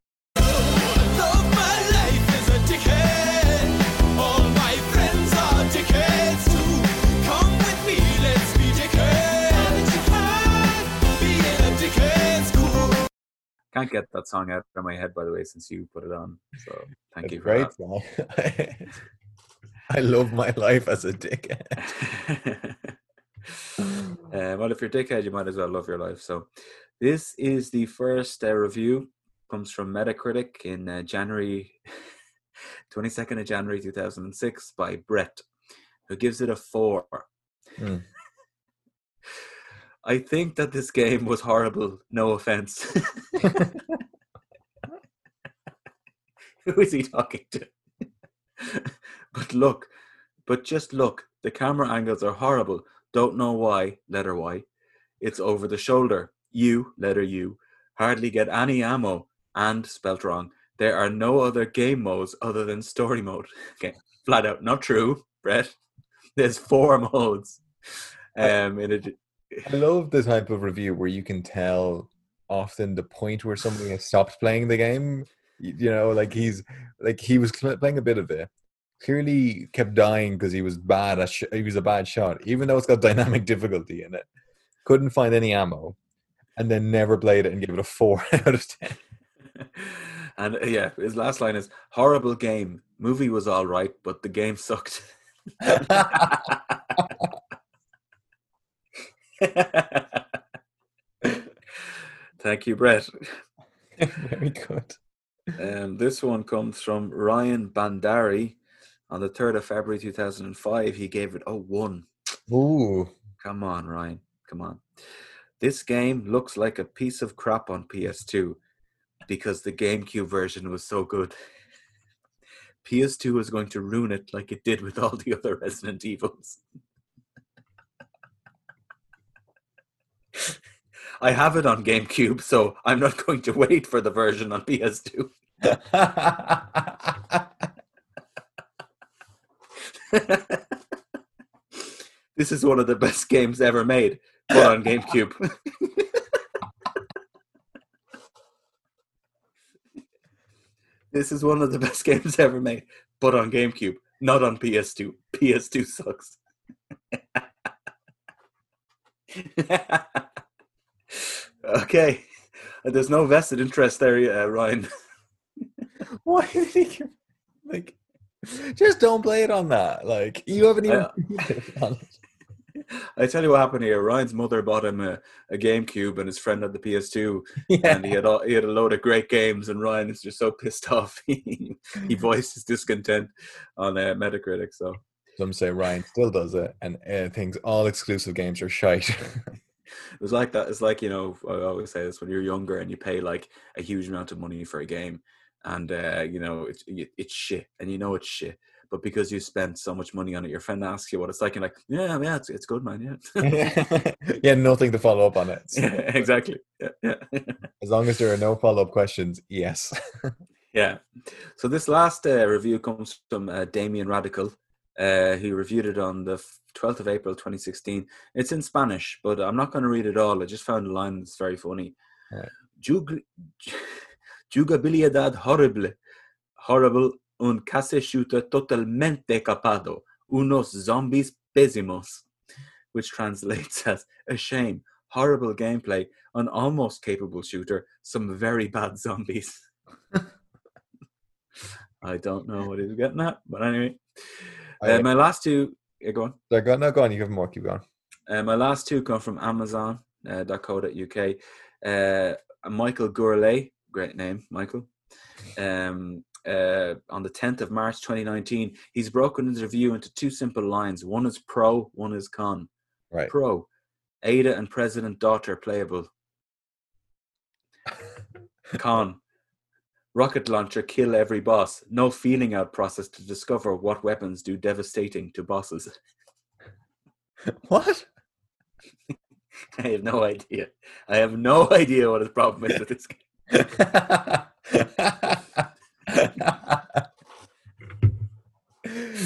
can't get that song out of my head by the way since you put it on. So thank It's you for great song. I love my life as a dickhead. uh, well, if you're a dickhead, you might as well love your life. So this is the first uh, review. Comes from Metacritic in uh, January, 22nd of January 2006 by Brett, who gives it a four. Hmm. I think that this game was horrible. No offense. Who is he talking to? but look, but just look. The camera angles are horrible. Don't know why. Letter Y. It's over the shoulder. U. Letter U. Hardly get any ammo. And spelt wrong. There are no other game modes other than story mode. Okay, flat out not true, Brett. There's four modes. Um, in a, I love the type of review where you can tell often the point where somebody has stopped playing the game You know, like he's like he was playing a bit of it. Clearly, kept dying because he was bad. At sh- he was a bad shot, even though it's got dynamic difficulty in it. Couldn't find any ammo, and then never played it and gave it a four out of ten. and uh, yeah, his last line is horrible game. Movie was all right, but the game sucked. Thank you, Brett. Very good. Um, this one comes from Ryan Bandari on the 3rd of February 2005. He gave it a 1. Ooh, Come on, Ryan. Come on. This game looks like a piece of crap on PS2 because the GameCube version was so good. PS2 is going to ruin it like it did with all the other Resident Evils. I have it on GameCube, so I'm not going to wait for the version on PS2. this is one of the best games ever made, but on GameCube. this is one of the best games ever made, but on GameCube, not on PS2. PS2 sucks. Okay, there's no vested interest there, uh, Ryan. why did he give- like? Just don't play it on that. Like you haven't even. I- played it on it. I tell you what happened here. Ryan's mother bought him a, a GameCube, and his friend had the PS2, Yeah. and he had all, he had a load of great games. And Ryan is just so pissed off. he, he voiced his discontent on uh, Metacritic. So Some say Ryan still does it and uh, thinks all exclusive games are shite. It was like that. It's like you know, I always say this when you're younger and you pay like a huge amount of money for a game, and uh, you know it's it's shit, and you know it's shit. But because you spent so much money on it, your friend asks you what it's like, and like, yeah, yeah, it's, it's good, man. Yeah, yeah, nothing to follow up on it. So, yeah exactly. Yeah, yeah. As long as there are no follow up questions, yes. Yeah. So this last uh, review comes from uh, Damien Radical, uh, who reviewed it on the 12th of April 2016. It's in Spanish, but I'm not going to read it all. I just found a line that's very funny. Jug- jugabilidad horrible. Horrible. Un case shooter totalmente capado. Unos zombies pésimos. Which translates as a shame. Horrible gameplay. An almost capable shooter. Some very bad zombies. I don't know what he's getting at, but anyway. Uh, my last two, yeah, go on. They're going, no, go on, you have more, keep going. Uh, my last two come from Amazon.co.uk. Uh, Michael Gourlay, great name, Michael. Um, uh, on the 10th of March 2019, he's broken his review into two simple lines. One is pro, one is con. Right. Pro, Ada and President Daughter playable. Con, rocket launcher kill every boss. No feeling out process to discover what weapons do devastating to bosses. What? I have no idea. I have no idea what his problem is with this game.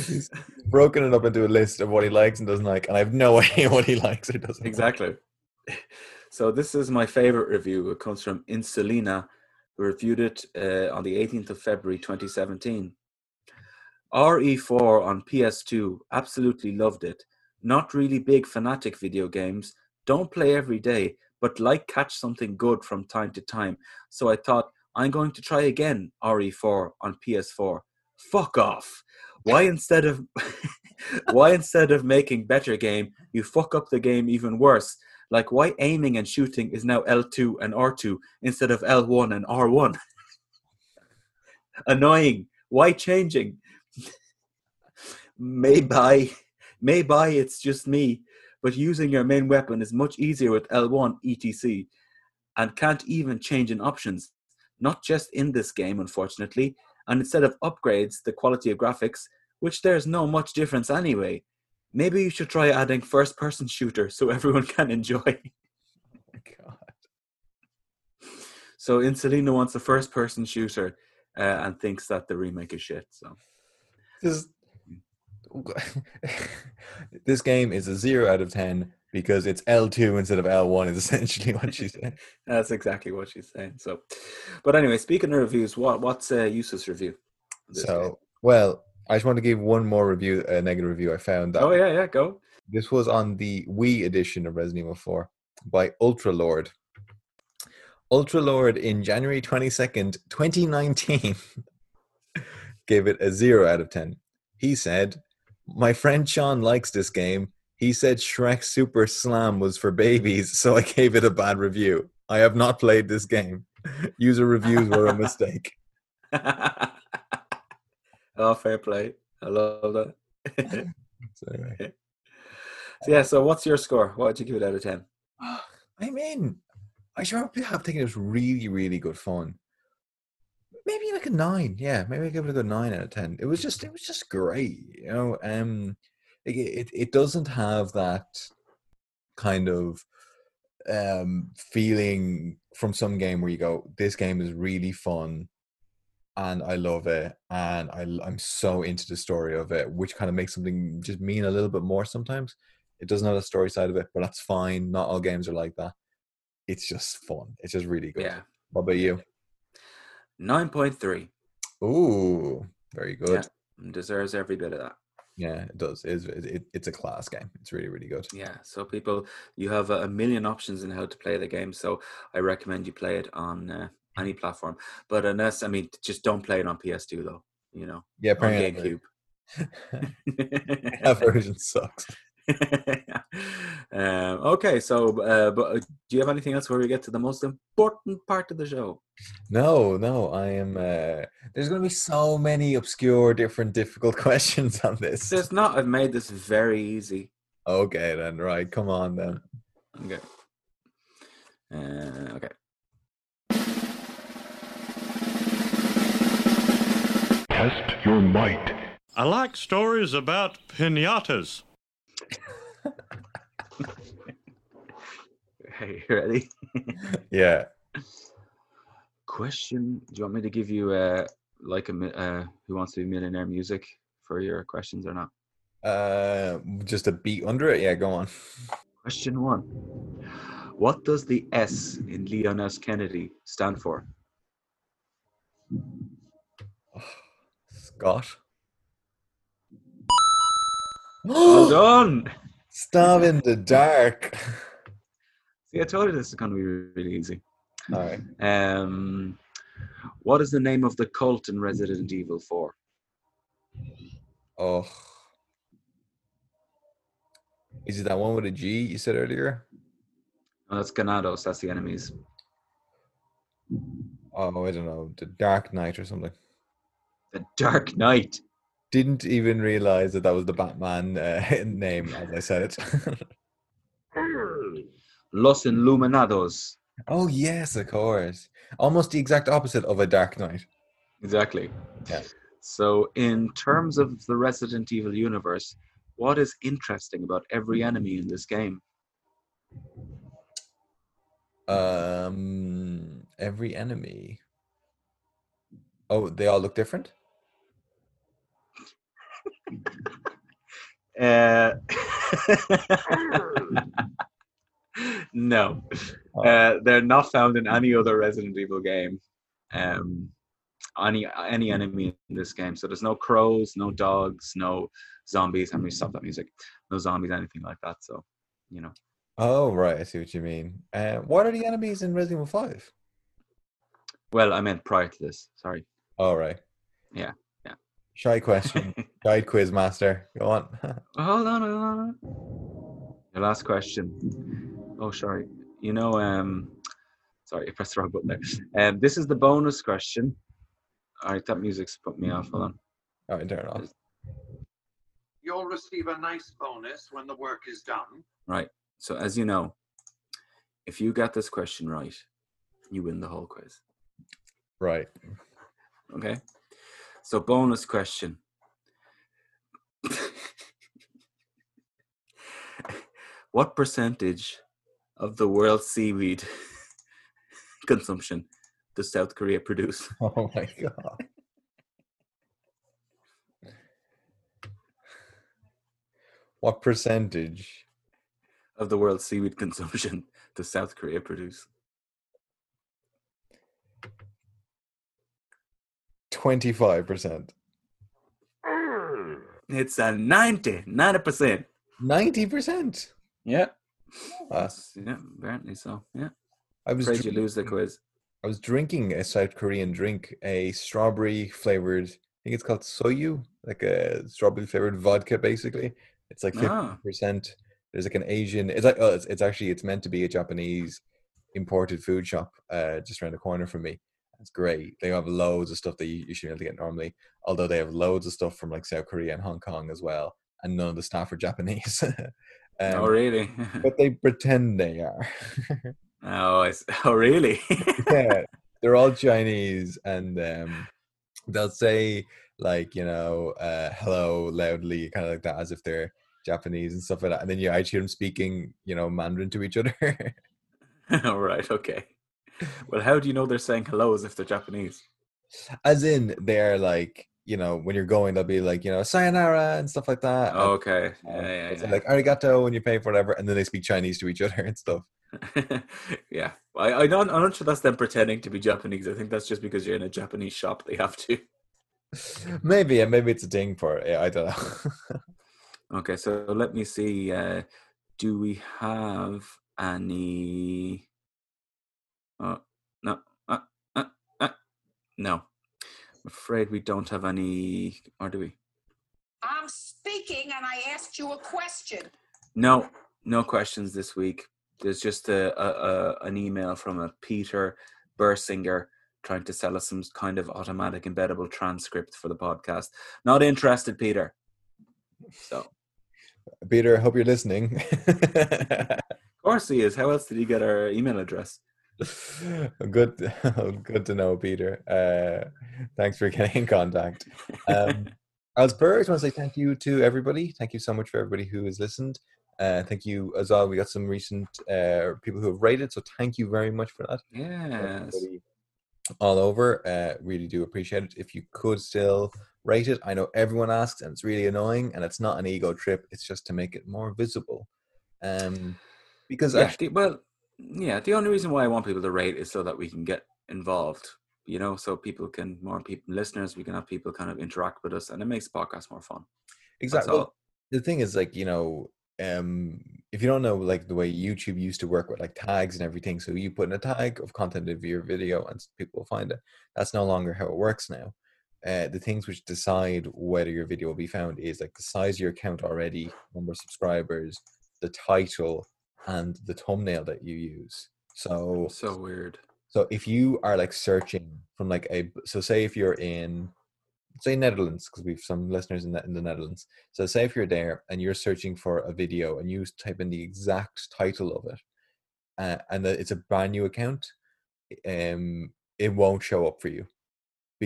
He's broken it up into a list of what he likes and doesn't like, and I have no idea what he likes or doesn't. like. Exactly. So this is my favorite review. It comes from Insulina, reviewed it uh, on the 18th of February 2017. RE4 on PS2, absolutely loved it. Not really big fanatic video games. Don't play every day, but like catch something good from time to time. So I thought I'm going to try again RE4 on PS4. Fuck off. Why instead of why instead of making better game, you fuck up the game even worse? Like why aiming and shooting is now L2 and R2 instead of L1 and R1? Annoying. Why changing? maybe maybe it's just me, but using your main weapon is much easier with L1 etc. and can't even change in options. Not just in this game, unfortunately. And instead of upgrades, the quality of graphics, which there's no much difference anyway. Maybe you should try adding first person shooter so everyone can enjoy. God. So Insulina wants a first person shooter uh, and thinks that the remake is shit. So This, this game is a zero out of ten because it's L2 instead of L1 is essentially what she's saying. That's exactly what she's saying. So, but anyway, speaking of reviews, what what's uh, Yusuf's review? this game? So, well, I just want to give one more review, a negative review I found. That oh yeah, yeah, go. This was on the Wii edition of Resident Evil 4 by Ultra Lord. Ultra Lord in January 22nd, 2019, gave it a 0 out of 10. He said, My friend Sean likes this game. He said Shrek Super Slam was for babies, so I gave it a bad review. I have not played this game. User reviews were a mistake. oh, fair play. I love that. So, anyway. So, yeah. So, what's your score? What would you give it out of ten? I mean, I sure have taken it was really, really good fun. Maybe like a nine, yeah. Maybe I give it a good nine out of ten. It was just, it was just great, you know. Um, it it, it doesn't have that kind of um feeling from some game where you go, this game is really fun, and I love it, and I I'm so into the story of it, which kind of makes something just mean a little bit more sometimes. It doesn't have a story side of it, but that's fine. Not all games are like that. It's just fun. It's just really good. Yeah, What about you? nine point three. Ooh, very good. Deserves every bit of that. Yeah, it does. It's, it, it- it's a class game. It's really, really good. Yeah. So, people, you have a, a million options in how to play the game. So, I recommend you play it on uh, any platform. But unless, I mean, just don't play it on PS2 though. You know, Yeah, apparently GameCube. that version sucks. um, okay, so uh, but uh, do you have anything else where we get to the most important part of the show? No, no, I am. Uh, there's going to be so many obscure, different, difficult questions on this. There's not. I've made this very easy. Okay, then, right. Come on, then. Okay. Uh, okay. Test your might. I like stories about pinatas. Hey, you ready? Yeah. Question. Do you want me to give you uh, like a uh, Who Wants to Be a Millionaire music for your questions or not? Uh, just a beat under it. Yeah, go on. Question one. What does the S in Leon S. Kennedy stand for? Scott. Well done. Stab in the dark. See, I told you this is going to be really easy. All right. Um, what is the name of the cult in Resident Evil 4? Oh. Is it that one with a G you said earlier? Oh, that's Ganados. That's the enemies. Oh, I don't know. The Dark Knight or something. The Dark Knight. Didn't even realize that that was the Batman uh, name as I said it. Los Illuminados. oh, yes, of course. Almost the exact opposite of a Dark Knight. Exactly. Yeah. So, in terms of the Resident Evil universe, what is interesting about every enemy in this game? Um, every enemy. Oh, they all look different? Uh, no, Oh. uh, they're not found in any other Resident Evil game. Um, any any enemy in this game. So there's no crows, no dogs, no zombies. Let me stop that music. No zombies, anything like that. So, you know, Oh, right. I see what you mean. Uh, what are the enemies in Resident Evil 5? well, I meant prior to this. Sorry. All right. Yeah, yeah. Shy question. Shy quiz master. Go on. Hold on, hold on. Your last question. Oh, sorry. You know, um, sorry, I pressed the wrong button there. Um, this is the bonus question. All right, that music's put me off. Hold on. All right, turn it off. You'll receive a nice bonus when the work is done. Right. So, as you know, if you get this question right, you win the whole quiz. Right. Okay. So, bonus question. what percentage of the world's seaweed consumption does South Korea produce? Oh my god. What percentage? of the world's seaweed consumption does South Korea produce? 25%. It's a 90, 90%. 90%. Yeah. Uh, yeah, apparently so. Yeah. I was Afraid you lose the quiz. I was drinking a South Korean drink, a strawberry flavored, I think it's called soyu, like a strawberry flavored vodka basically. It's like Ah. 50%. There's like an Asian, it's like, oh, it's, it's actually, it's meant to be a Japanese imported food shop uh, just around the corner from me. It's great. They have loads of stuff that you, you should be able to get normally, although they have loads of stuff from like South Korea and Hong Kong as well. And none of the staff are Japanese. um, oh, really? But they pretend they are. oh, I s oh, really? yeah, they're all Chinese, and um, they'll say like you know uh, "hello" loudly, kind of like that, as if they're Japanese and stuff like that. And then you actually hear them speaking, you know, Mandarin to each other. All right. Okay. Well, how do you know they're saying hello as if they're Japanese? as in, they're like, you know, when you're going, they'll be like, you know, "sayonara" and stuff like that. Oh, okay. uh, Yeah, yeah, yeah. like "arigato" when you pay for whatever, and then they speak Chinese to each other and stuff. yeah. I, I don't, I'm not sure that's them pretending to be Japanese. I think that's just because you're in a Japanese shop. They have to. maybe, and maybe it's a thing for it. I don't know. Okay. So let me see. Uh, do we have any? Oh, no. Uh, uh, uh, no. I'm afraid we don't have any. Or do we? I'm speaking and I asked you a question. No, no questions this week. There's just a, a, a an email from a Peter Bursinger trying to sell us some kind of automatic embeddable transcript for the podcast. Not interested, Peter. So, Peter, I hope you're listening. of course he is. How else did he get our email address? Good, good to know, Peter. Uh, thanks for getting in contact. Um, as per, I just want to say thank you to everybody. Thank you so much for everybody who has listened. Uh, thank you as well. We got some recent uh, people who have rated, so thank you very much for that. Yes. All over. Uh, really do appreciate it. If you could still rate it, I know everyone asks, and it's really annoying. And it's not an ego trip; it's just to make it more visible. Um, because Yeah, actually, well, yeah. The only reason why I want people to rate is so that we can get involved. You know, so people can more people listeners. We can have people kind of interact with us, and it makes the podcast more fun. Exactly. all. the thing is like you know um if you don't know like the way youtube used to work with like tags and everything so you put in a tag of content of your video and people will find it that's no longer how it works now uh, the things which decide whether your video will be found is like the size of your account already number of subscribers the title and the thumbnail that you use so So weird. so if you are like searching from like a so say if you're in say Netherlands because we've some listeners in the, in the Netherlands. So say if you're there and you're searching for a video and you type in the exact title of it, uh, and that it's a brand new account, um, it won't show up for you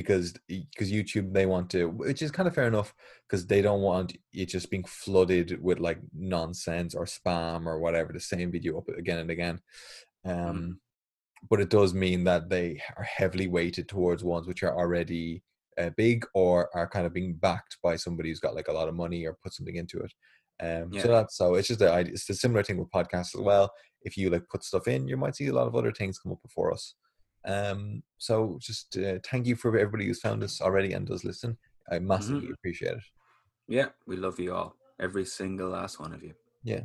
because because YouTube they want to, which is kind of fair enough because they don't want it just being flooded with like nonsense or spam or whatever the same video up again and again. Um, but it does mean that they are heavily weighted towards ones which are already uh, big or are kind of being backed by somebody who's got like a lot of money or put something into it. Um, Yeah. So that's so it's just a, idea- it's a similar thing with podcasts as well. If you like put stuff in, you might see a lot of other things come up before us. Um, so just uh, thank you for everybody who's found us already and does listen. I massively appreciate it. Yeah, we love you all. Every single last one of you. Yeah.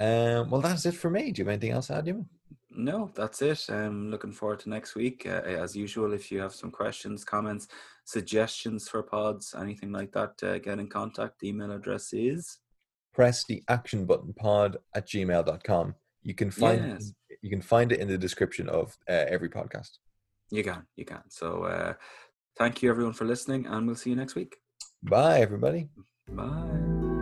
Um, well, that's it for me. Do you have anything else to add? No, that's it. I'm looking forward to next week. Uh, as usual, if you have some questions, comments, suggestions for pods, anything like that, uh, get in contact. The email address is press the action button pod at gmail.com. You can find Yes. You can find it in the description of uh, every podcast. you can, you can. So, uh, thank you everyone for listening, and we'll see you next week. Bye everybody. Bye.